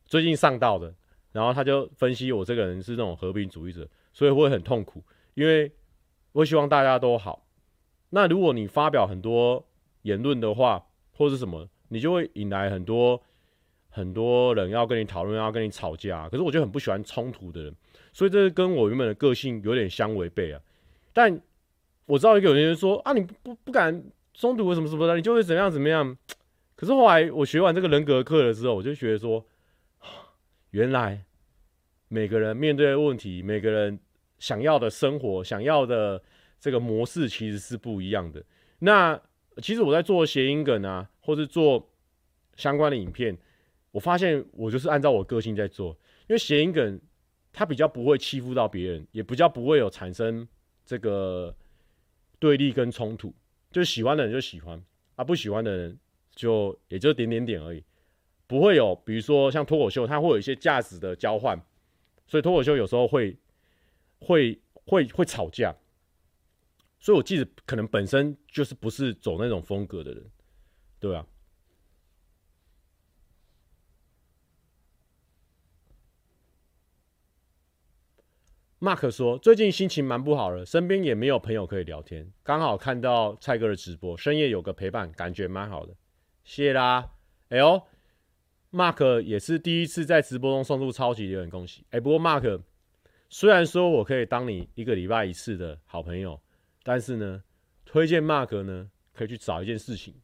S1: 最近上到的，然后他就分析我这个人是那种和平主义者，所以会很痛苦，因为我希望大家都好。那如果你发表很多言论的话，或是什么，你就会引来很多。很多人要跟你讨论，要跟你吵架，可是我就很不喜欢冲突的人，所以这跟我原本的个性有点相违背啊。但我知道有些人说啊，你不不敢冲突什么什么的，你就会怎么样怎么样。可是后来我学完这个人格课的时候，我就觉得说，原来每个人面对的问题，每个人想要的生活，想要的这个模式其实是不一样的。那其实我在做谐音梗啊，或是做相关的影片。我发现我就是按照我个性在做，因为谐音梗它比较不会欺负到别人，也比较不会有产生这个对立跟冲突，就喜欢的人就喜欢啊，不喜欢的人就也就点点点而已，不会有比如说像脱口秀，它会有一些价值的交换，所以脱口秀有时候会会会会吵架，所以我记得可能本身就是不是走那种风格的人，对啊。Mark 说：“最近心情蛮不好的，身边也没有朋友可以聊天，刚好看到蔡哥的直播，深夜有个陪伴，感觉蛮好的。谢啦！哎呦，Mark 也是第一次在直播中送出超级留言，恭喜！哎，不过 Mark 虽然说我可以当你一个礼拜一次的好朋友，但是呢，推荐 Mark 呢可以去找一件事情，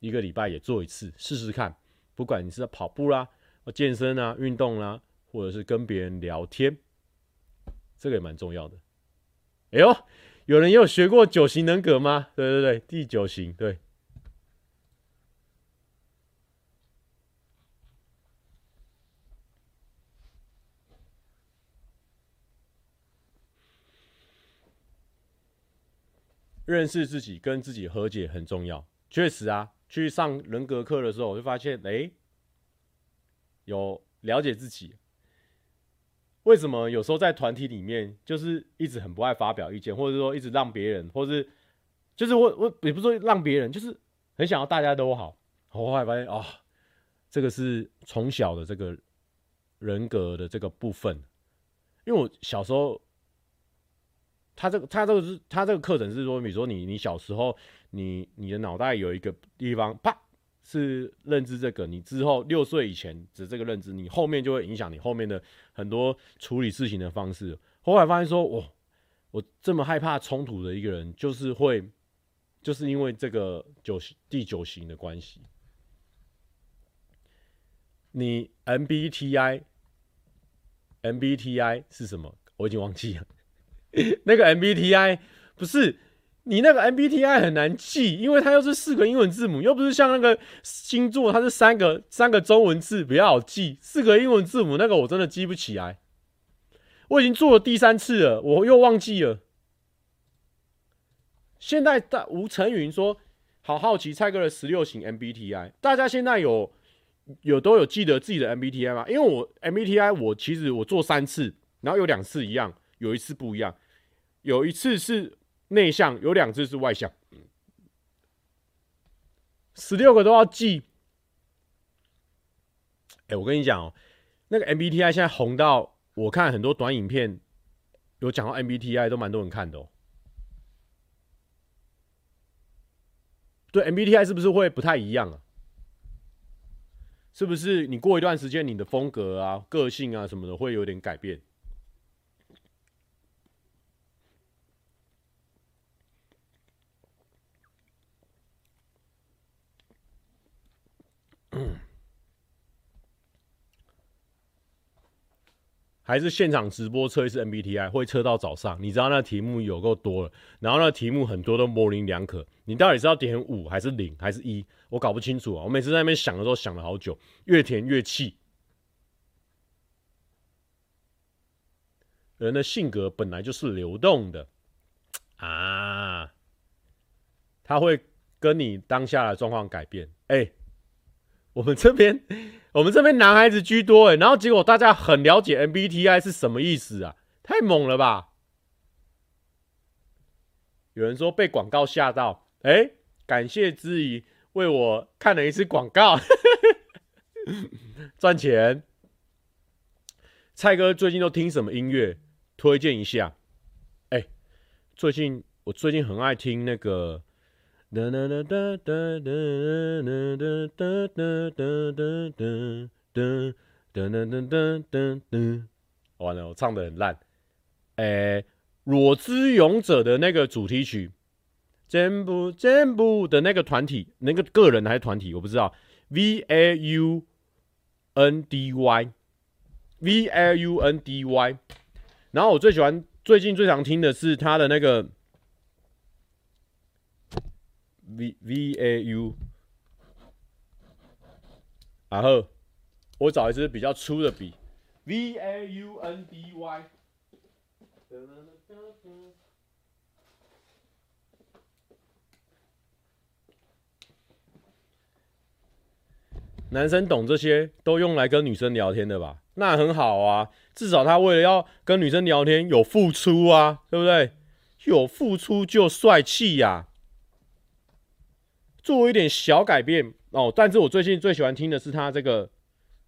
S1: 一个礼拜也做一次试试看，不管你是在跑步啦、健身啊、运动啦，或者是跟别人聊天。”这个也蛮重要的。哎呦，有人有学过九型人格吗？对对对，第九型，对。认识自己，跟自己和解很重要。确实啊，去上人格课的时候，我就发现，哎，有了解自己。为什么有时候在团体里面，就是一直很不爱发表意见，或者说一直让别人，或是就是我我也不是说让别人，就是很想要大家都好。我后来发现、哦，这个是从小的这个人格的这个部分。因为我小时候，他这个他这个是他这个课程是说，比如说你你小时候，你你的脑袋有一个地方啪。是认知这个，你之后六岁以前的这个认知，你后面就会影响你后面的很多处理事情的方式。后来发现说，我我这么害怕冲突的一个人，就是会，就是因为这个九第九型的关系。你 MBTI MBTI 是什么？我已经忘记了。那个 MBTI 不是。你那个 MBTI 很难记，因为它又是四个英文字母，又不是像那个星座，它是三个三个中文字，比较好记。四个英文字母那个我真的记不起来。我已经做了第三次了，我又忘记了。现在大吴成云说，好好奇蔡哥的十六型 MBTI，大家现在有有都有记得自己的 MBTI 吗？因为我 MBTI 我其实我做三次，然后有两次一样，有一次不一样，有一次是。内向有两只是外向，十六个都要记。哎，我跟你讲哦，那个 MBTI 现在红到，我看很多短影片有讲到 MBTI，都蛮多人看的哦。对，MBTI 是不是会不太一样啊？是不是你过一段时间，你的风格啊、个性啊什么的会有点改变？还是现场直播测一次 MBTI 会测到早上，你知道那题目有够多了，然后那题目很多都模棱两可，你到底是要点五还是零还是一？我搞不清楚啊！我每次在那边想的时候想了好久，越填越气。人的性格本来就是流动的啊，他会跟你当下的状况改变。哎、我们这边。我们这边男孩子居多哎，然后结果大家很了解 MBTI 是什么意思啊？太猛了吧！有人说被广告吓到，哎，感谢之怡为我看了一次广告，赚钱。蔡哥最近都听什么音乐？推荐一下。哎，最近我最近很爱听那个。哒哒哒哒哒哒哒哒哒哒哒哒哒哒哒哒哒哒，完了，我唱的很烂。诶，裸之勇者的那个主题曲，全部全部的那个团体，那个个人还是团体，我不知道。V A U N D Y，V A U N D Y。然后我最喜欢，最近最常听的是他的那个。V V A U，然后我找一支比较粗的笔，V A U N D Y。男生懂这些，都用来跟女生聊天的吧？那很好啊，至少他为了要跟女生聊天有付出啊，对不对？有付出就帅气呀。做一点小改变哦，但是我最近最喜欢听的是他这个，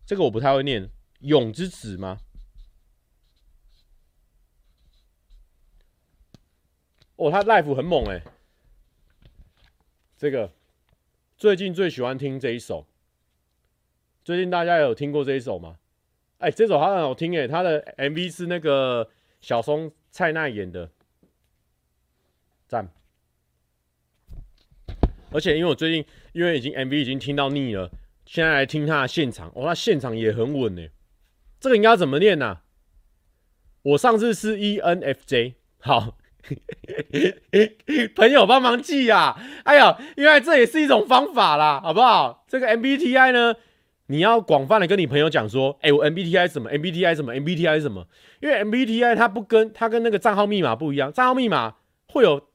S1: 这个我不太会念，勇之子吗？哦，他 life 很猛哎，这个最近最喜欢听这一首，最近大家有听过这一首吗？哎，这首好很好听哎，他的 MV 是那个小松菜奈演的，赞。而且因为我最近因为已经 MV 已经听到腻了，现在来听他的现场，哦，他现场也很稳呢。这个应该怎么念呢、我上次是 ENFJ，好，朋友帮忙记啊。哎呀，因为这也是一种方法啦，好不好？这个 MBTI 呢，你要广泛的跟你朋友讲说，哎，我 MBTI 是什么？MBTI 什么？MBTI 是什么？因为 MBTI 它不跟它跟那个账号密码不一样，账号密码会有。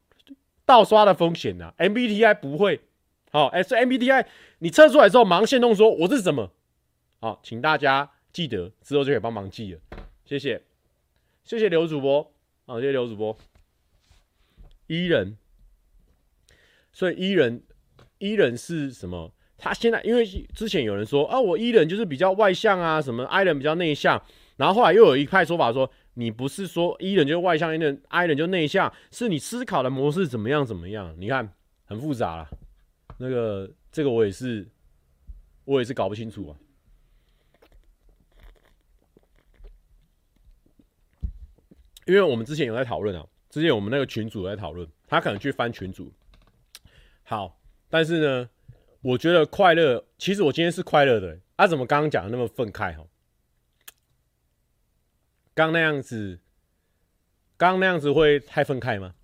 S1: 盗刷的风险呢、啊？MBTI 不会，好、哦，哎，所以 MBTI 你测出来之后，马上限动说我是什么？好、请大家记得之后就可以帮忙记了，谢谢，谢谢刘主播，好、哦，谢谢刘主播。伊人，所以伊人伊人是什么？他现在因为之前有人说啊，我伊人就是比较外向啊，什么 I 人比较内向，然后后来又有一派说法说。你不是说 E 人就外向一人 I 人就内向，是你思考的模式怎么样怎么样？你看很复杂啦，那个这个我也是，我也是搞不清楚啊。因为我们之前有在讨论啊，之前我们那个群主在讨论，他可能去翻群主。好，但是呢，我觉得快乐，其实我今天是快乐的，啊，怎么刚刚讲的那么愤慨哈？刚那样子，刚那样子会太愤慨吗？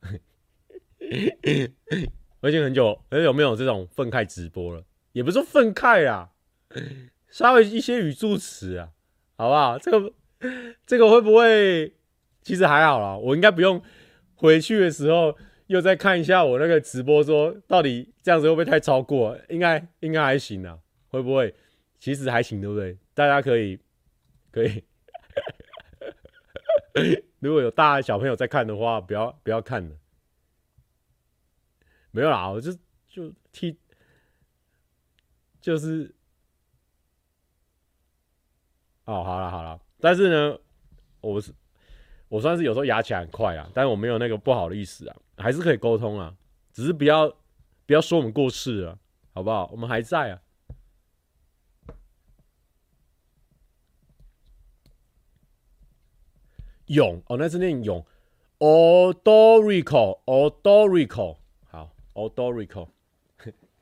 S1: 我已经很久，很久没有这种愤慨直播了，也不是愤慨啊，稍微一些语助词啊，好不好？这个这个会不会？其实还好啦，我应该不用回去的时候又再看一下我那个直播，说到底这样子会不会太超过？应该应该还行啊，会不会？其实还行，对不对？大家可以可以。如果有大小朋友在看的话，不要不要看了。没有啦，我就就替，就是，哦，好了好了，但是呢，我是我算是有时候牙起来很快啊，但是我没有那个不好的意思啊，还是可以沟通啊，只是不要不要说我们过世了，好不好？我们还在啊。勇哦，那是念勇，Odorico，Odorico，好，Odorico。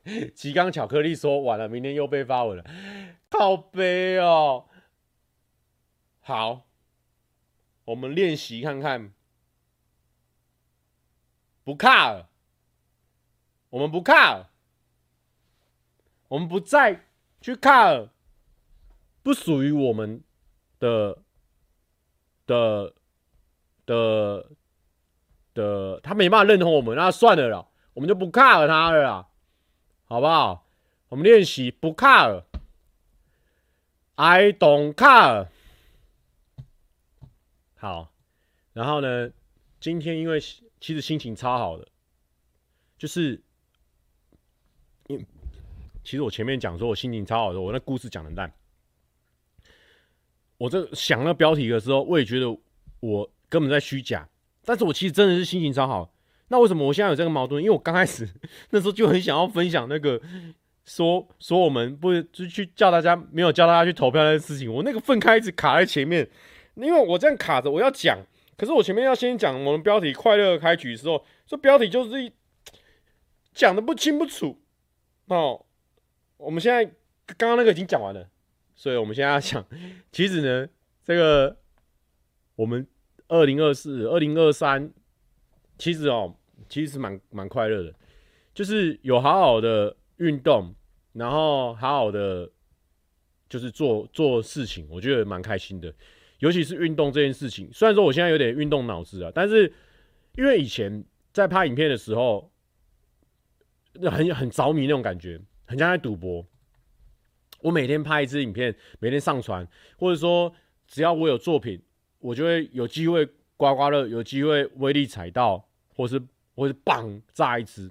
S1: 吉冈巧克力说完了，明天又被发文了，靠北哦。好，我们练习看看，不卡，我们不卡，我们不再去卡，不属于我们的的。的的，他没办法认同我们，那算了啦，我们就不卡了他了啦，好不好？我们练习不卡了，I don't care。好，然后呢，今天因为其实心情超好的，就是，因其实我前面讲说我心情超好的，我那故事讲的烂，我这想那标题的时候，我也觉得我。根本在虚假，但是我其实真的是心情超好。那为什么我现在有这个矛盾？因为我刚开始 那时候就很想要分享那个说说我们不就去叫大家没有叫大家去投票那件事情，我那个愤慨一直卡在前面，因为我这样卡着我要讲，可是我前面要先讲我们标题快乐开局的时候，这标题就是讲的不清不楚哦。我们现在刚刚那个已经讲完了，所以我们现在要讲，其实呢，这个我们。二零二四、二零二三，其实哦，其实蛮蛮快乐的，就是有好好的运动，然后好好的就是做做事情，我觉得蛮开心的。尤其是运动这件事情，虽然说我现在有点运动脑子啊，但是因为以前在拍影片的时候，很很着迷那种感觉，很像在赌博。我每天拍一支影片，每天上传，或者说只要我有作品。我就会有机会
S3: 刮刮乐有机会威力踩到，或是或是棒炸一支，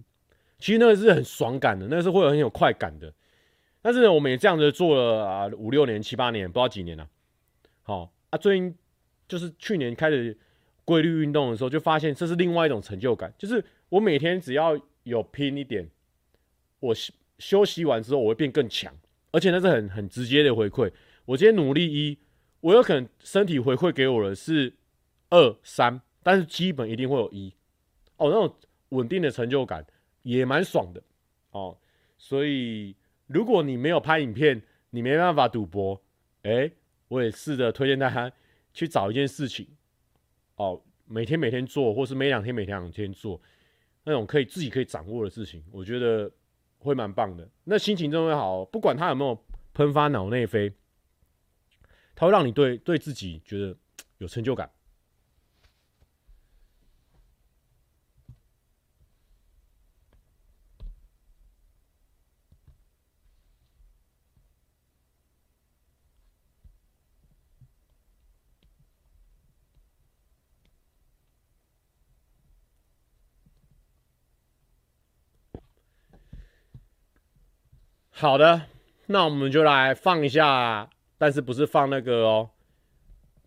S3: 其实那个是很爽感的，那个是会有很有快感的。但是呢，我们也这样子做了啊五六年、七八年，不知道几年了。好啊，最近就是去年开始规律运动的时候，就发现这是另外一种成就感，就是我每天只要有拼一点，我休休息完之后我会变更强，而且那是很很直接的回馈。我今天努力一，我有可能身体回馈给我的是二三，但是基本一定会有一哦，那种稳定的成就感也蛮爽的哦。所以如果你没有拍影片，你没办法赌博，哎、我也试着推荐大家去找一件事情哦，每天每天做，或是每两天每天两天做那种可以自己可以掌握的事情，我觉得会蛮棒的。那心情真的会好，不管他有没有喷发脑内啡。他会让你对对自己觉得 有成就感。好的，那我们就来放一下。但是不是放那个哦，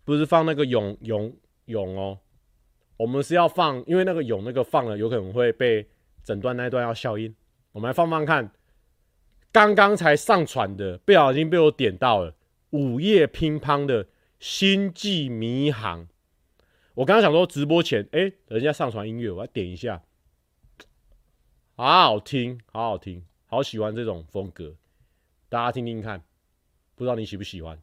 S3: 不是放那个咏咏咏哦，我们是要放，因为那个咏那个放了有可能会被整段那一段要消音，我们来放放看。刚刚才上传的，不小心被我点到了，午夜乒乓的星际迷航。我刚刚想说直播前，哎、欸，人家上传音乐，我要点一下，好好听，好好听，好喜欢这种风格，大家听听看。不知道你喜不喜欢。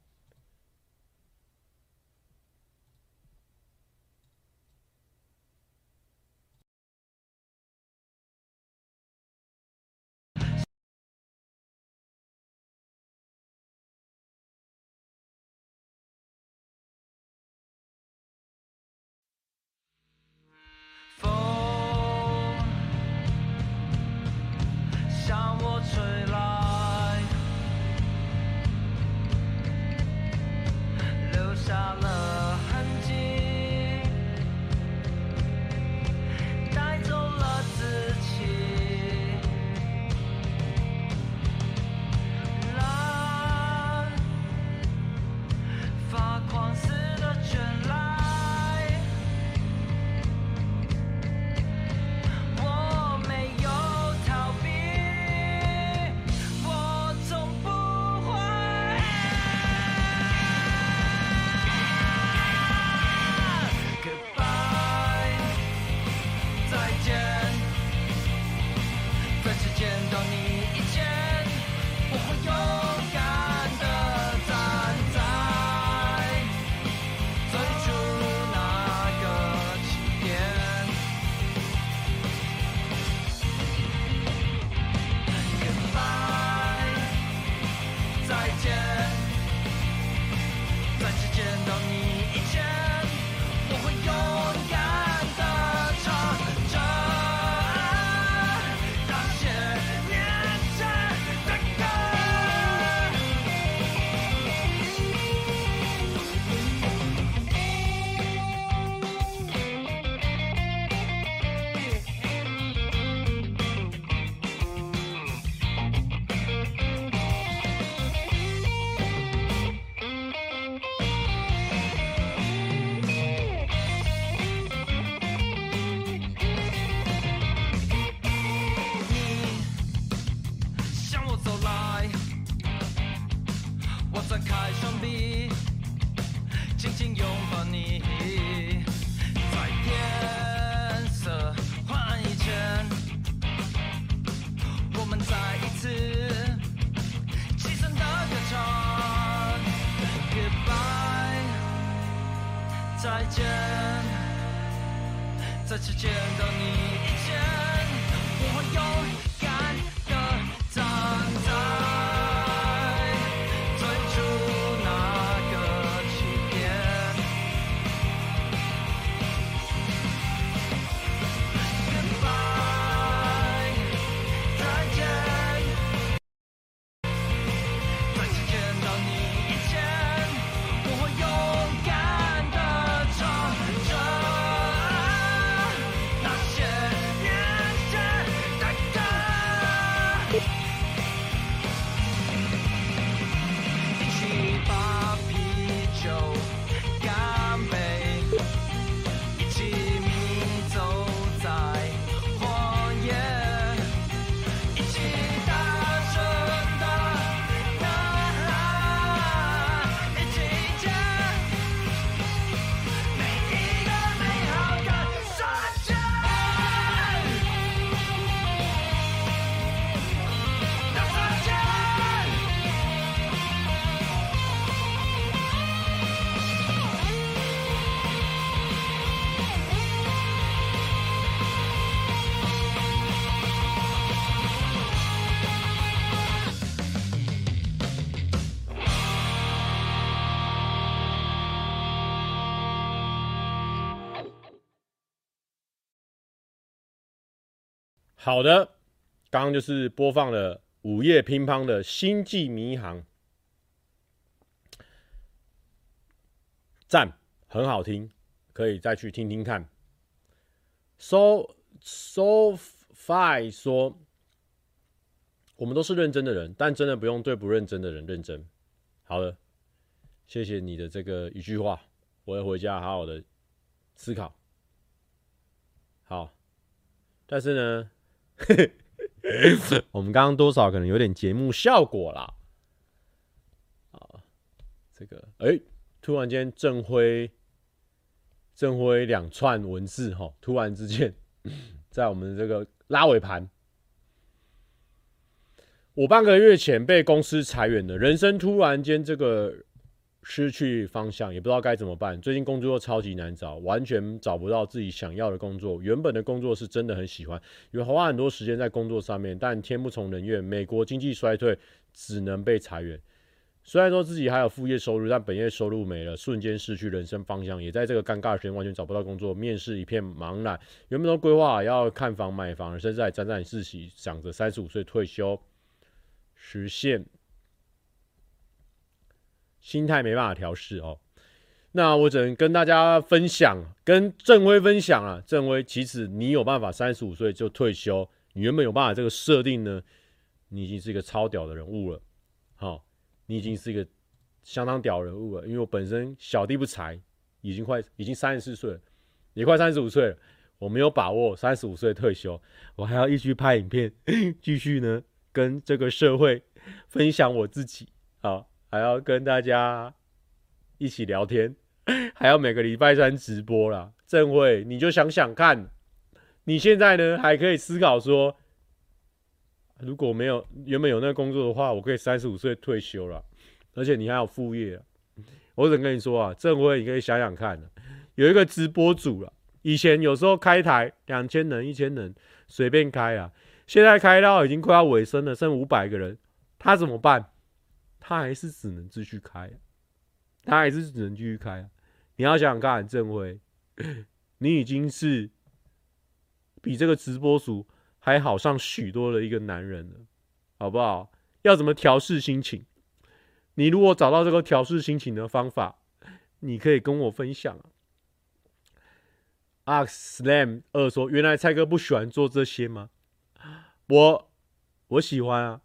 S3: your Company.
S1: 好的，刚刚就是播放了午夜乒乓的《星际迷航》，赞，很好听，可以再去听听看。So So Fi 说，我们都是认真的人，但真的不用对不认真的人认真。好的，谢谢你的这个一句话，我要回家好好的思考。好，但是呢。我们刚刚多少可能有点节目效果啦。啊，这个哎、突然间正辉正辉两串文字哈，突然之间 在我们这个拉尾盘，我半个月前被公司裁员的，人生突然间这个。失去方向，也不知道该怎么办。最近工作超级难找，完全找不到自己想要的工作。原本的工作是真的很喜欢，因为花很多时间在工作上面，但天不从人愿。美国经济衰退，只能被裁员。虽然说自己还有副业收入，但本业收入没了，瞬间失去人生方向，也在这个尴尬的时间完全找不到工作，面试一片茫然。原本都规划要看房买房，甚至还沾沾自喜，想着三十五岁退休实现。心态没办法调试哦，那我只能跟大家分享，跟正威分享啊。正威，其实你有办法三十五岁就退休，你原本有办法这个设定呢，你已经是一个超屌的人物了。好，你已经是一个相当屌人物了。因为我本身小弟不才，已经快已经三十四岁了，也快三十五岁了。我没有把握三十五岁退休，我还要继续拍影片，继续呢跟这个社会分享我自己。好。还要跟大家一起聊天，还要每个礼拜三直播啦。正会，你就想想看，你现在呢还可以思考说，如果没有原本有那个工作的话，我可以三十五岁退休了，而且你还有副业。我只能跟你说啊，正辉，你可以想想看，有一个直播组了，以前有时候开台两千人、一千人随便开啊，现在开到已经快要尾声了，剩五百个人，他怎么办？他还是只能继续开，他还是只能继续开。你要想想看，正辉，你已经是比这个直播组还好上许多的一个男人了，好不好？要怎么调试心情？你如果找到这个调试心情的方法，你可以跟我分享啊。Ask Slam 二说：“原来蔡哥不喜欢做这些吗？”我我喜欢啊。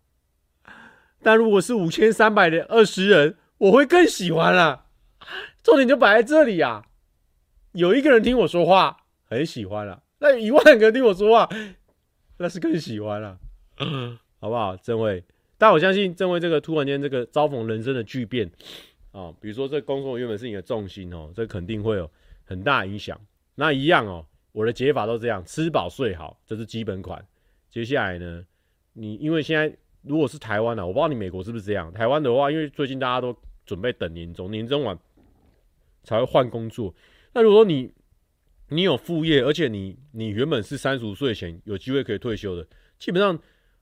S1: 但如果是五千三百的二十人，我会更喜欢啦。重点就摆在这里啊！有一个人听我说话，很喜欢了；那一万个听我说话，那是更喜欢了，好不好？正位，但我相信正位这个突然间这个遭逢人生的巨变啊，比如说这工作原本是你的重心哦，这肯定会有很大影响。那一样哦，我的解法都这样：吃饱睡好，这是基本款。接下来呢，你因为现在。如果是台湾呢、啊，我不知道你美国是不是这样。台湾的话，因为最近大家都准备等年终，年终完才会换工作。那如果说你你有副业，而且你你原本是三十五岁前有机会可以退休的，基本上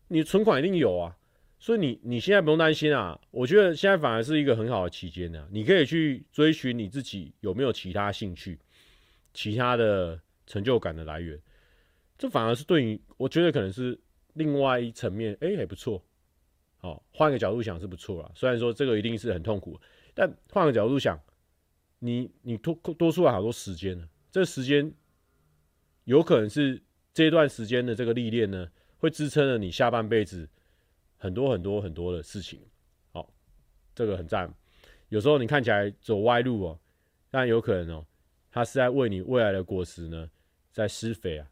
S1: 你存款一定有啊。所以你你现在不用担心啊。我觉得现在反而是一个很好的期间呢，你可以去追寻你自己有没有其他兴趣、其他的成就感的来源。这反而是对你，我觉得可能是另外一层面，哎、还不错。好，换个角度想是不错啦。虽然说这个一定是很痛苦，但换个角度想，你你多多出来好多时间呢。这时间有可能是这段时间的这个历练呢，会支撑了你下半辈子很多很多很多的事情。好，这个很赞。有时候你看起来走歪路哦，但有可能哦，它是在为你未来的果实呢，在施肥啊，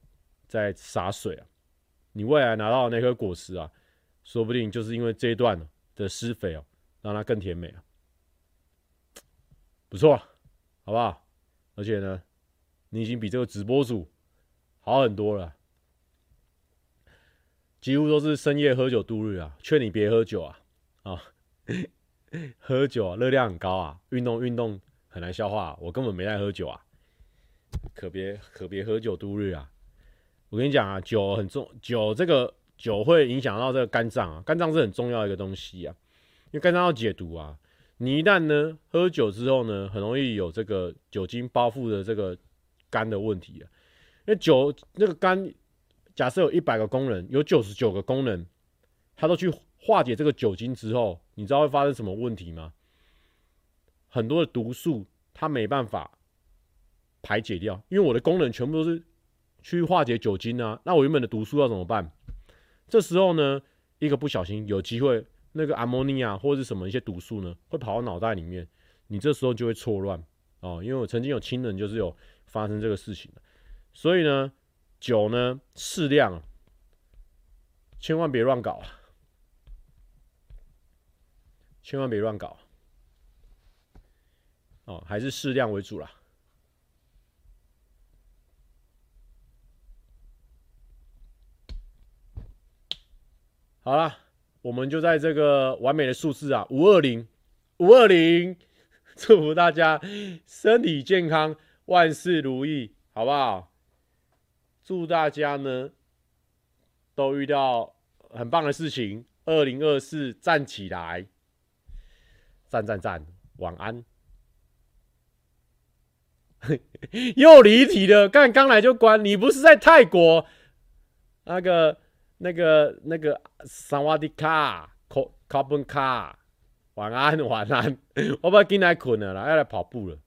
S1: 在洒水啊。你未来拿到的那颗果实啊。说不定就是因为这一段的施肥哦，让它更甜美啊，不错，好不好？而且呢，你已经比这个直播组好很多了，几乎都是深夜喝酒度日啊！劝你别喝酒啊！啊，喝酒啊，热量很高啊，运动运动很难消化，我根本没在喝酒啊，可别可别喝酒度日啊！我跟你讲啊，酒很重，酒这个。酒会影响到这个肝脏啊，肝脏是很重要的一个东西啊，因为肝脏要解毒啊。你一旦呢喝酒之后呢，很容易有这个酒精包覆的这个肝的问题啊。因为酒那个肝假设有一百个功能，有九十九个功能，它都去化解这个酒精之后，你知道会发生什么问题吗？很多的毒素它没办法排解掉，因为我的功能全部都是去化解酒精啊。那我原本的毒素要怎么办？这时候呢，一个不小心有机会，那个阿莫尼亚或者是什么一些毒素呢，会跑到脑袋里面，你这时候就会错乱哦。因为我曾经有亲人就是有发生这个事情，所以呢。酒呢，适量，千万别乱搞，千万别乱搞，哦，还是适量为主啦。好了，我们就在这个完美的数字啊，五二零，五二零，祝福大家身体健康，万事如意，好不好？祝大家呢都遇到很棒的事情。二零二四站起来，站站站，晚安。又离题了，刚刚来就关。你不是在泰国那个那个那个萨瓦迪卡卡卡本卡？晚安晚安，我不要进来困了啦，要来跑步了。